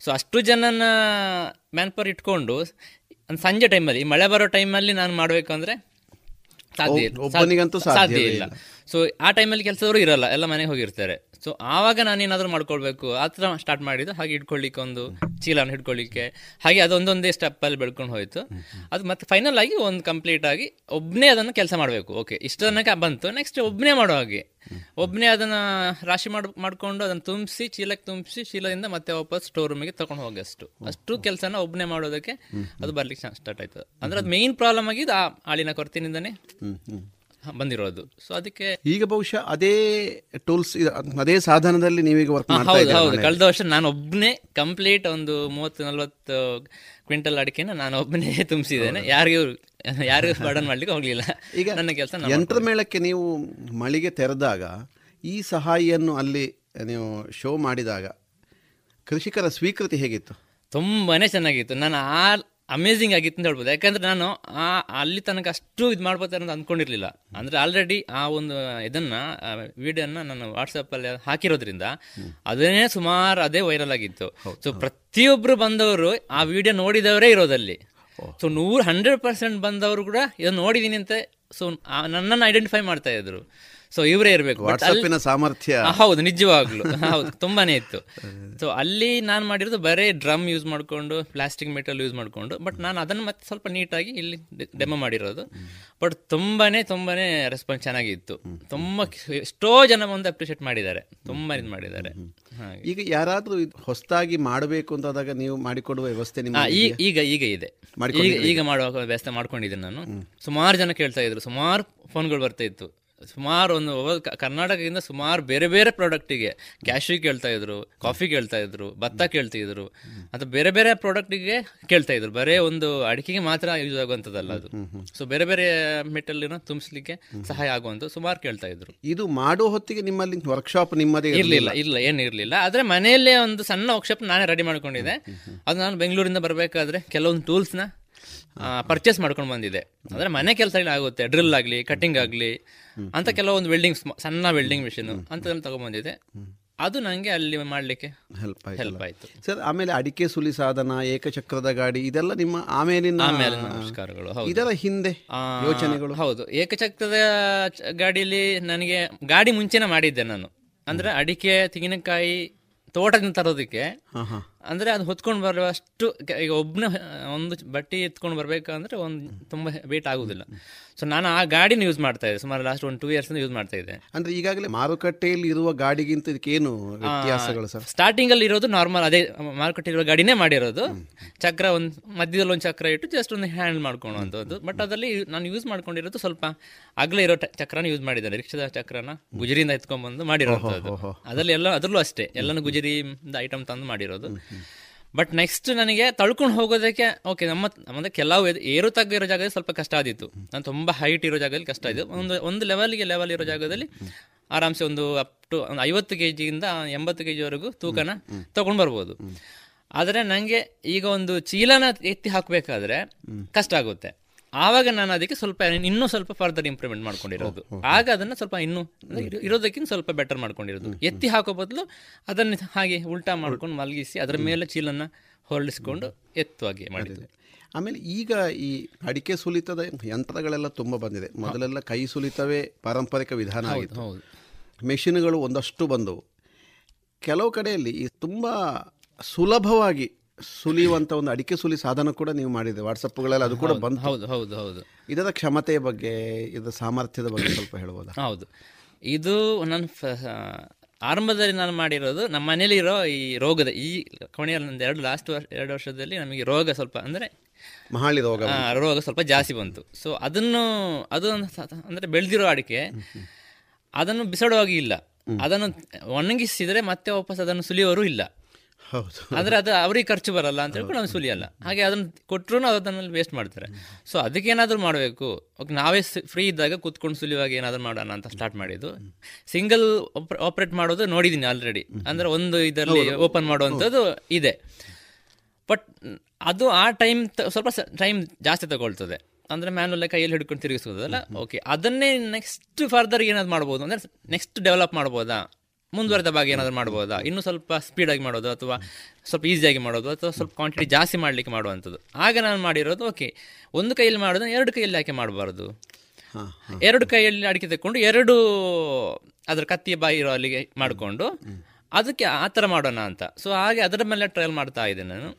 ಸೊ ಅಷ್ಟು ಜನನ ಮ್ಯಾನ್ ಪವರ್ ಇಟ್ಕೊಂಡು ಒಂದು ಸಂಜೆ ಟೈಮಲ್ಲಿ ಮಳೆ ಬರೋ ಟೈಮಲ್ಲಿ ನಾನು ಮಾಡಬೇಕು ಅಂದ್ರೆ ಸಾಧ್ಯ ಇಲ್ಲ. ಇಲ್ಲ. ಇಲ್ಲ. ಸೊ ಆ ಟೈಮಲ್ಲಿ ಕೆಲಸದವರು ಇರಲ್ಲ, ಎಲ್ಲ ಮನೆಗೆ ಹೋಗಿರ್ತಾರೆ. ಸೊ ಆವಾಗ ನಾನು ಏನಾದರೂ ಮಾಡ್ಕೊಳ್ಬೇಕು, ಆ ಥರ ಸ್ಟಾರ್ಟ್ ಮಾಡಿದ್ದು, ಹಾಗೆ ಇಟ್ಕೊಳ್ಳಿಕ್ಕೆ ಒಂದು ಚೀಲನ ಹಿಡ್ಕೊಳ್ಳಿಕ್ಕೆ, ಹಾಗೆ ಅದೊಂದೊಂದೇ ಸ್ಟೆಪ್ಪಲ್ಲಿ ಬೆಳ್ಕೊಂಡು ಹೋಯಿತು. ಅದು ಮತ್ತೆ ಫೈನಲ್ ಆಗಿ ಒಂದು ಕಂಪ್ಲೀಟ್ ಆಗಿ ಒಬ್ಬನೇ ಅದನ್ನು ಕೆಲಸ ಮಾಡಬೇಕು. ಓಕೆ ಇಷ್ಟು ತನಕ ಬಂತು ನೆಕ್ಸ್ಟ್ ಒಬ್ಬನೇ ಮಾಡೋ ಹಾಗೆ. ಒಬ್ಬನೇ ಅದನ್ನು ರಾಶಿ ಮಾಡಿ, ಮಾಡಿಕೊಂಡು ಅದನ್ನು ತುಂಬಿಸಿ, ಚೀಲಕ್ಕೆ ತುಂಬಿಸಿ, ಚೀಲದಿಂದ ಮತ್ತೆ ವಾಪಸ್ ಸ್ಟೋರ್ ರೂಮಿಗೆ ತಗೊಂಡು ಹೋಗಿ ಅಷ್ಟು. ಅಷ್ಟು ಕೆಲಸನ ಒಬ್ಬನೇ ಮಾಡೋದಕ್ಕೆ ಅದು ಬರ್ಲಿಕ್ಕೆ ಸ್ಟಾರ್ಟ್ ಆಯ್ತು ಅಂದ್ರೆ ಅದು ಮೇನ್ ಪ್ರಾಬ್ಲಮ್ ಆಗಿದ್ದು ಆ ಆಳಿನ ಕೊರತೆಯಿಂದನೇ. ಬಂದಿರೋದು. ಸೊ ಅದಕ್ಕೆ ಈಗ ಬಹುಶಃ ಅದೇ ಟೂಲ್ಸ್ ಅದೇ ಸಾಧನದಲ್ಲಿ ನೀವೀಗ ವರ್ಕ್ ಹೌದು. ಕಳೆದ ವರ್ಷ ನಾನು ಒಬ್ಬನೇ ಕಂಪ್ಲೀಟ್ ಒಂದು ಮೂವತ್ತು ನಲ್ವತ್ತು ಕ್ವಿಂಟಲ್ ಅಡಿಕೆನ ನಾನು ಒಬ್ಬನೇ *laughs* ತುಂಬಿಸಿದ್ದೇನೆ. ಯಾರಿಗೂ ಯಾರಿಗೂ ಬರ್ಡನ್ ಮಾಡ್ಲಿಕ್ಕೆ ಹೋಗ್ಲಿಲ್ಲ. ಈಗ ನನ್ನ ಕೆಲಸ ಯಂತ್ರ ಮೇಳಕ್ಕೆ ನೀವು ಮಳಿಗೆ ತೆರೆದಾಗ ಈ ಸಹಾಯಿಯನ್ನು ಅಲ್ಲಿ ನೀವು ಶೋ ಮಾಡಿದಾಗ ಕೃಷಿಕರ ಸ್ವೀಕೃತಿ ಹೇಗಿತ್ತು? ತುಂಬಾನೇ ಚೆನ್ನಾಗಿತ್ತು. ನಾನು ಆ ಅಮೇಝಿಂಗ್ ಆಗಿತ್ತು ಅಂತ ಹೇಳ್ಬೋದು. ಯಾಕಂದ್ರೆ ನಾನು ಆ ಅಲ್ಲಿ ತನಕ ಅಷ್ಟು ಇದು ಮಾಡ್ಬೋತಾರೆ ಅಂತ ಅಂದ್ಕೊಂಡಿರ್ಲಿಲ್ಲ ಅಂದ್ರೆ ಆಲ್ರೆಡಿ ಆ ಒಂದು ಇದನ್ನ ವಿಡಿಯೋನ ನಾನು ವಾಟ್ಸಪ್ ಅಲ್ಲಿ ಹಾಕಿರೋದ್ರಿಂದ ಅದನ್ನೇ ಸುಮಾರು ಅದೇ ವೈರಲ್ ಆಗಿತ್ತು. ಸೊ ಪ್ರತಿಯೊಬ್ರು ಬಂದವರು ಆ ವಿಡಿಯೋ ನೋಡಿದವರೇ ಇರೋದಲ್ಲಿ. ಸೊ ನೂರು ಹಂಡ್ರೆಡ್ ಪರ್ಸೆಂಟ್ ಬಂದವರು ಕೂಡ ಇದನ್ನ ನೋಡಿದೀನಿ ಅಂತ ಸೊ ನನ್ನನ್ನು ಐಡೆಂಟಿಫೈ ಮಾಡ್ತಾ ಇದ್ರು. ಸೊ ಇವರೇ ಇರಬೇಕು. ವಾಟ್ಸಪ್ಪಿನ ಸಾಮರ್ಥ್ಯ. ಹೌದು ನಿಜವಾಗ್ಲು. ಹೌದು ತುಂಬಾನೇ ಇತ್ತು. ಸೊ ಅಲ್ಲಿ ನಾನು ಮಾಡಿರೋದು ಬರೀ ಡ್ರಮ್ ಯೂಸ್ ಮಾಡ್ಕೊಂಡು ಪ್ಲಾಸ್ಟಿಕ್ ಮೆಟಲ್ ಯೂಸ್ ಮಾಡ್ಕೊಂಡು ಬಟ್ ನಾನು ಅದನ್ನು ಮತ್ತೆ ಸ್ವಲ್ಪ ನೀಟಾಗಿ ಇಲ್ಲಿ ಡೆಮೊ ಮಾಡಿರೋದು. ಬಟ್ ತುಂಬಾನೇ ತುಂಬಾನೇ ರೆಸ್ಪಾನ್ಸ್ ಚೆನ್ನಾಗಿತ್ತು. ತುಂಬ ಎಷ್ಟೋ ಜನ ಒಂದು ಅಪ್ರಿಷಿಯೇಟ್ ಮಾಡಿದ್ದಾರೆ. ತುಂಬಾ ಇದು ಮಾಡಿದ್ದಾರೆ. ಈಗ ಯಾರಾದರೂ ಹೊಸದಾಗಿ ಮಾಡಬೇಕು ಅಂತಾದಾಗ ನೀವು ಮಾಡಿಕೊಡುವ ವ್ಯವಸ್ಥೆ ನಿಮ್ಮ ಈಗ ಈಗ ಇದೆ. ಈಗ ಈಗ ಮಾಡುವ ವ್ಯವಸ್ಥೆ ಮಾಡ್ಕೊಂಡಿದ್ದೀನಿ ನಾನು. ಸುಮಾರು ಜನ ಕೇಳ್ತಾ ಇದ್ರು. ಸುಮಾರು ಫೋನ್ಗಳು ಬರ್ತಾ ಇತ್ತು. ಸುಮಾರು ಒಂದು ಕರ್ನಾಟಕದಿಂದ ಸುಮಾರು ಬೇರೆ ಬೇರೆ ಪ್ರಾಡಕ್ಟಿಗೆ ಕ್ಯಾಶು ಕೇಳ್ತಾ ಇದ್ರು ಕಾಫಿ ಕೇಳ್ತಾ ಇದ್ರು ಭತ್ತ ಕೇಳ್ತಿದ್ರು ಅಥವಾ ಬೇರೆ ಬೇರೆ ಪ್ರಾಡಕ್ಟಿಗೆ ಕೇಳ್ತಾ ಇದ್ರು. ಬರೇ ಒಂದು ಅಡಿಕೆಗೆ ಮಾತ್ರ ಯೂಸ್ ಆಗುವಂಥದ್ದಲ್ಲ ಅದು. ಸೊ ಬೇರೆ ಬೇರೆ ಮೆಟಲ್ ತುಂಬಿಸ್ಲಿಕ್ಕೆ ಸಹಾಯ ಆಗುವಂತ ಸುಮಾರು ಕೇಳ್ತಾ ಇದ್ರು. ಇದು ಮಾಡುವ ಹೊತ್ತಿಗೆ ನಿಮ್ಮಲ್ಲಿ ವರ್ಕ್ಶಾಪ್ ನಿಮ್ಮದೇ ಇರ್ಲಿಲ್ಲ? ಇಲ್ಲ ಏನು ಇರ್ಲಿಲ್ಲ. ಆದ್ರೆ ಮನೆಯಲ್ಲೇ ಒಂದು ಸಣ್ಣ ವರ್ಕ್ಶಾಪ್ ನಾನೇ ರೆಡಿ ಮಾಡ್ಕೊಂಡಿದ್ದೆ. ಅದು ನಾನು ಬೆಂಗಳೂರಿಂದ ಬರಬೇಕಾದ್ರೆ ಕೆಲವೊಂದು ಟೂಲ್ಸ್ನ ಪರ್ಚೇಸ್ ಮಾಡ್ಕೊಂಡು ಬಂದಿದೆ ಅಂದ್ರೆ ಮನೆ ಕೆಲಸ ಆಗುತ್ತೆ. ಡ್ರಿಲ್ ಆಗಲಿ ಕಟಿಂಗ್ ಆಗಲಿ ಅಂತ ಕೆಲವೊಂದು ವೆಲ್ಡಿಂಗ್ ಸಣ್ಣ ವೆಲ್ಡಿಂಗ್ ಮಿಷಿನ್ ಅಂತ ತಗೊಂಡ್ಬಂದಿದೆ ಅದು ನನಗೆ ಅಲ್ಲಿ ಮಾಡಲಿಕ್ಕೆ ಹೆಲ್ಪ್ ಹೆಲ್ಪ್ ಆಯ್ತು. ಸರ್ ಆಮೇಲೆ ಅಡಿಕೆ ಸುಲಿ ಸಾಧನ ಏಕಚಕ್ರದ ಗಾಡಿ ಇದೆಲ್ಲ ನಿಮ್ಮ ಆಮೇಲಿನ ಆಮೇಲೆ ನಮಸ್ಕಾರಗಳು ಹೌದು. ಇದರ ಹಿಂದೆ ಯೋಚನೆಗಳು? ಹೌದು. ಏಕಚಕ್ರದ ಗಾಡಿಯಲ್ಲಿ ನನಗೆ ಗಾಡಿ ಮುಂಚೆನೆ ಮಾಡಿದ್ದೆ ನಾನು. ಅಂದ್ರೆ ಅಡಿಕೆ ತೆಂಗಿನಕಾಯಿ ತೋಟದಿಂದ ತರೋದಕ್ಕೆ. ಅಂದ್ರೆ ಅದು ಹೊತ್ಕೊಂಡು ಬರುವಷ್ಟು ಈಗ ಒಬ್ಬನ ಒಂದು ಬಟ್ಟೆ ಎತ್ಕೊಂಡು ಬರಬೇಕಂದ್ರೆ ಒಂದು ತುಂಬಾ ವೇಟ್ ಆಗುದಿಲ್ಲ. ಸೊ ನಾನು ಆ ಗಾಡಿನ ಯೂಸ್ ಮಾಡ್ತಾ ಇದ್ದೆ. ಸುಮಾರು ಲಾಸ್ಟ್ ಒಂದು ಟೂ ಇಯರ್ಸ್ ಯೂಸ್ ಮಾಡ್ತಾ ಇದ್ದೆ. ಅಂದ್ರೆ ಈಗಾಗಲೇ ಮಾರುಕಟ್ಟೆಯಲ್ಲಿ ಇರುವ ಗಾಡಿಗಿಂತ ಇದಕ್ಕೇನು ವ್ಯತ್ಯಾಸಗಳು ಸರ್? ಸ್ಟಾರ್ಟಿಂಗ್ ಅಲ್ಲಿ ಇರೋದು ನಾರ್ಮಲ್ ಅದೇ ಮಾರುಕಟ್ಟೆ ಇರೋ ಗಾಡಿನೇ ಮಾಡಿರೋದು. ಚಕ್ರ ಒಂದು ಮಧ್ಯದಲ್ಲಿ ಒಂದು ಚಕ್ರ ಇಟ್ಟು ಜಸ್ಟ್ ಒಂದು ಹ್ಯಾಂಡಲ್ ಮಾಡ್ಕೊಳ್ಳುವಂಥದ್ದು ಬಟ್ ಅದರಲ್ಲಿ ನಾನು ಯೂಸ್ ಮಾಡ್ಕೊಂಡಿರೋದು ಸ್ವಲ್ಪ ಅಗಲೇ ಇರೋ ಚಕ್ರನ ಯೂಸ್ ಮಾಡಿದ್ದಾರೆ. ರಿಕ್ಷಾದ ಚಕ್ರನ ಗುಜರಿಯಿಂದ ಎತ್ಕೊಂಡ್ಬಂದು ಮಾಡಿರೋದು ಅದರಲ್ಲಿ ಎಲ್ಲ ಅದರಲ್ಲೂ ಅಷ್ಟೇ. ಎಲ್ಲನೂ ಗುಜರಿಯಿಂದ ಐಟಮ್ ತಂದು ಮಾಡಿರೋದು. ಬಟ್ ನೆಕ್ಸ್ಟ್ ನನಗೆ ತಳ್ಕೊಂಡು ಹೋಗೋದಕ್ಕೆ ಓಕೆ ನಮ್ಮ ನಮ್ಮದೇ ಕೆಲವು ಏರು ತಗ್ಗ ಇರೋ ಜಾಗದಲ್ಲಿ ಸ್ವಲ್ಪ ಕಷ್ಟ ಆದಿತ್ತು. ನಾನು ತುಂಬ ಹೈಟ್ ಇರೋ ಜಾಗದಲ್ಲಿ ಕಷ್ಟ ಆಯಿತು ಒಂದು ಒಂದು ಲೆವೆಲ್ಗೆ ಲೆವೆಲ್ ಇರೋ ಜಾಗದಲ್ಲಿ ಆರಾಮ್ಸೆ ಒಂದು ಅಪ್ ಟು ಒಂದು ಐವತ್ತು ಕೆ ಜಿಯಿಂದ ಎಂಬತ್ತು ಕೆ ಜಿವರೆಗೂ ತೂಕನ ತಗೊಂಡು ಬರ್ಬೋದು. ಆದರೆ ನನಗೆ ಈಗ ಒಂದು ಚೀಲನ ಎತ್ತಿ ಹಾಕಬೇಕಾದ್ರೆ ಕಷ್ಟ ಆಗುತ್ತೆ. ಆವಾಗ ನಾನು ಅದಕ್ಕೆ ಸ್ವಲ್ಪ ಇನ್ನೂ ಸ್ವಲ್ಪ ಫರ್ದರ್ ಇಂಪ್ರೂವ್ಮೆಂಟ್ ಮಾಡ್ಕೊಂಡಿರೋದು. ಆಗ ಅದನ್ನು ಸ್ವಲ್ಪ ಇನ್ನೂ ಇರೋದಕ್ಕಿಂತ ಸ್ವಲ್ಪ ಬೆಟರ್ ಮಾಡ್ಕೊಂಡಿರೋದು. ಎತ್ತಿ ಹಾಕೋ ಬದಲು ಅದನ್ನು ಹಾಗೆ ಉಲ್ಟಾ ಮಾಡ್ಕೊಂಡು ಮಲಗಿಸಿ ಅದರ ಮೇಲೆ ಚೀಲನ್ನು ಹೊರಳಿಸ್ಕೊಂಡು ಎತ್ತುವಾಗೆ ಮಾಡಿದ್ದೆ. ಆಮೇಲೆ ಈಗ ಈ ಅಡಿಕೆ ಸುಲಿತದ ಯಂತ್ರಗಳೆಲ್ಲ ತುಂಬ ಬಂದಿದೆ. ಮೊದಲೆಲ್ಲ ಕೈ ಸುಲಿತವೇ ಪಾರಂಪರಿಕ ವಿಧಾನ ಆಗಿತ್ತು. ಹೌದು. ಮೆಷಿನ್ಗಳು ಒಂದಷ್ಟು ಬಂದವು. ಕೆಲವು ಕಡೆಯಲ್ಲಿ ತುಂಬ ಸುಲಭವಾಗಿ ಸುಲಿಯುವಂಥ ಒಂದು ಅಡಿಕೆ ಸುಲಿ ಸಾಧನ ಕೂಡ ನೀವು ಮಾಡಿದೆ ವಾಟ್ಸಪ್ಗಳಲ್ಲಿ ಅದು ಕೂಡ ಬಂದ್ ಹೌದು ಹೌದು ಹೌದು. ಇದರ ಕ್ಷಮತೆಯ ಬಗ್ಗೆ ಇದರ ಸಾಮರ್ಥ್ಯದ ಬಗ್ಗೆ ಸ್ವಲ್ಪ ಹೇಳ್ಬೋದಾ ಹೌದು. ಇದು ನನ್ನ ಆರಂಭದಲ್ಲಿ ನಾನು ಮಾಡಿರೋದು ನಮ್ಮ ಮನೇಲಿ ಇರೋ ಈ ರೋಗದ ಈ ಕೊನೆಯಲ್ಲಿ ಒಂದು ಎರಡು ಲಾಸ್ಟ್ ವರ್ಷ ಎರಡು ವರ್ಷದಲ್ಲಿ ನಮಗೆ ರೋಗ ಸ್ವಲ್ಪ ಅಂದರೆ ಮಹಾಳಿ ರೋಗ ರೋಗ ಸ್ವಲ್ಪ ಜಾಸ್ತಿ ಬಂತು. ಸೊ ಅದನ್ನು ಅದು ಅಂದರೆ ಅಂದ್ರೆ ಬೆಳೆದಿರೋ ಅಡಿಕೆ. ಅದನ್ನು ಬಿಸಾಡುವಾಗಿ ಇಲ್ಲ. ಅದನ್ನು ಒಣಗಿಸಿದರೆ ಮತ್ತೆ ವಾಪಸ್ ಅದನ್ನು ಸುಲಿಯೋರು ಇಲ್ಲ. ಹೌದು. ಅಂದ್ರೆ ಅದು ಅವ್ರಿಗೆ ಖರ್ಚು ಬರಲ್ಲ ಅಂತ ಹೇಳ್ಕೊಂಡು ಅವ್ನು ಸುಲಿಯಲ್ಲ. ಹಾಗೆ ಅದನ್ನು ಕೊಟ್ಟರು ಅದನ್ನಲ್ಲಿ ವೇಸ್ಟ್ ಮಾಡ್ತಾರೆ. ಸೊ ಅದಕ್ಕೆ ಏನಾದರೂ ಮಾಡಬೇಕು. ಓಕೆ ನಾವೇ ಫ್ರೀ ಇದ್ದಾಗ ಕೂತ್ಕೊಂಡು ಸುಲಿಯುವಾಗ ಏನಾದರೂ ಮಾಡೋಣ ಅಂತ ಸ್ಟಾರ್ಟ್ ಮಾಡಿದ್ದು. ಸಿಂಗಲ್ ಆಪರೇಟ್ ಮಾಡೋದು ನೋಡಿದ್ದೀನಿ ಆಲ್ರೆಡಿ ಅಂದ್ರೆ ಒಂದು ಇದರಲ್ಲಿ ಓಪನ್ ಮಾಡುವಂಥದ್ದು ಇದೆ. ಬಟ್ ಅದು ಆ ಟೈಮ್ ಸ್ವಲ್ಪ ಟೈಮ್ ಜಾಸ್ತಿ ತಗೊಳ್ತದೆ. ಅಂದ್ರೆ ಮ್ಯಾನುವಲ್ ಕೈಯಲ್ಲಿ ಹಿಡ್ಕೊಂಡು ತಿರುಗಿಸೋದಲ್ಲ ಓಕೆ ಅದನ್ನೇ ನೆಕ್ಸ್ಟ್ ಫರ್ದರ್ ಏನಾದ್ರು ಮಾಡ್ಬೋದು ಅಂದ್ರೆ ನೆಕ್ಸ್ಟ್ ಡೆವಲಪ್ ಮಾಡ್ಬೋದಾ? ಮುಂದುವರೆದ ಭಾಗ ಏನಾದರೂ ಮಾಡ್ಬೋದಾ? ಇನ್ನೂ ಸ್ವಲ್ಪ ಸ್ಪೀಡಾಗಿ ಮಾಡೋದು ಅಥವಾ ಸ್ವಲ್ಪ ಈಸಿಯಾಗಿ ಮಾಡೋದು ಅಥವಾ ಸ್ವಲ್ಪ ಕ್ವಾಂಟಿಟಿ ಜಾಸ್ತಿ ಮಾಡಲಿಕ್ಕೆ ಮಾಡುವಂಥದ್ದು. ಆಗ ನಾನು ಮಾಡಿರೋದು ಓಕೆ ಒಂದು ಕೈಯಲ್ಲಿ ಮಾಡೋದು ಎರಡು ಕೈಯಲ್ಲಿ ಯಾಕೆ ಮಾಡಬಾರ್ದು. ಎರಡು ಕೈಯಲ್ಲಿ ಅಡಿಕೆ ತಕ್ಕೊಂಡು ಎರಡು ಅದರ ಕತ್ತಿ ಬಾಯಿ ಇರೋ ಅಲ್ಲಿಗೆ ಮಾಡಿಕೊಂಡು ಅದಕ್ಕೆ ಆ ಥರ ಮಾಡೋಣ ಅಂತ. ಸೊ ಹಾಗೆ ಅದರ ಮೇಲೆ ಟ್ರಯಲ್ ಮಾಡ್ತಾ ಇದ್ದೆ ನಾನು.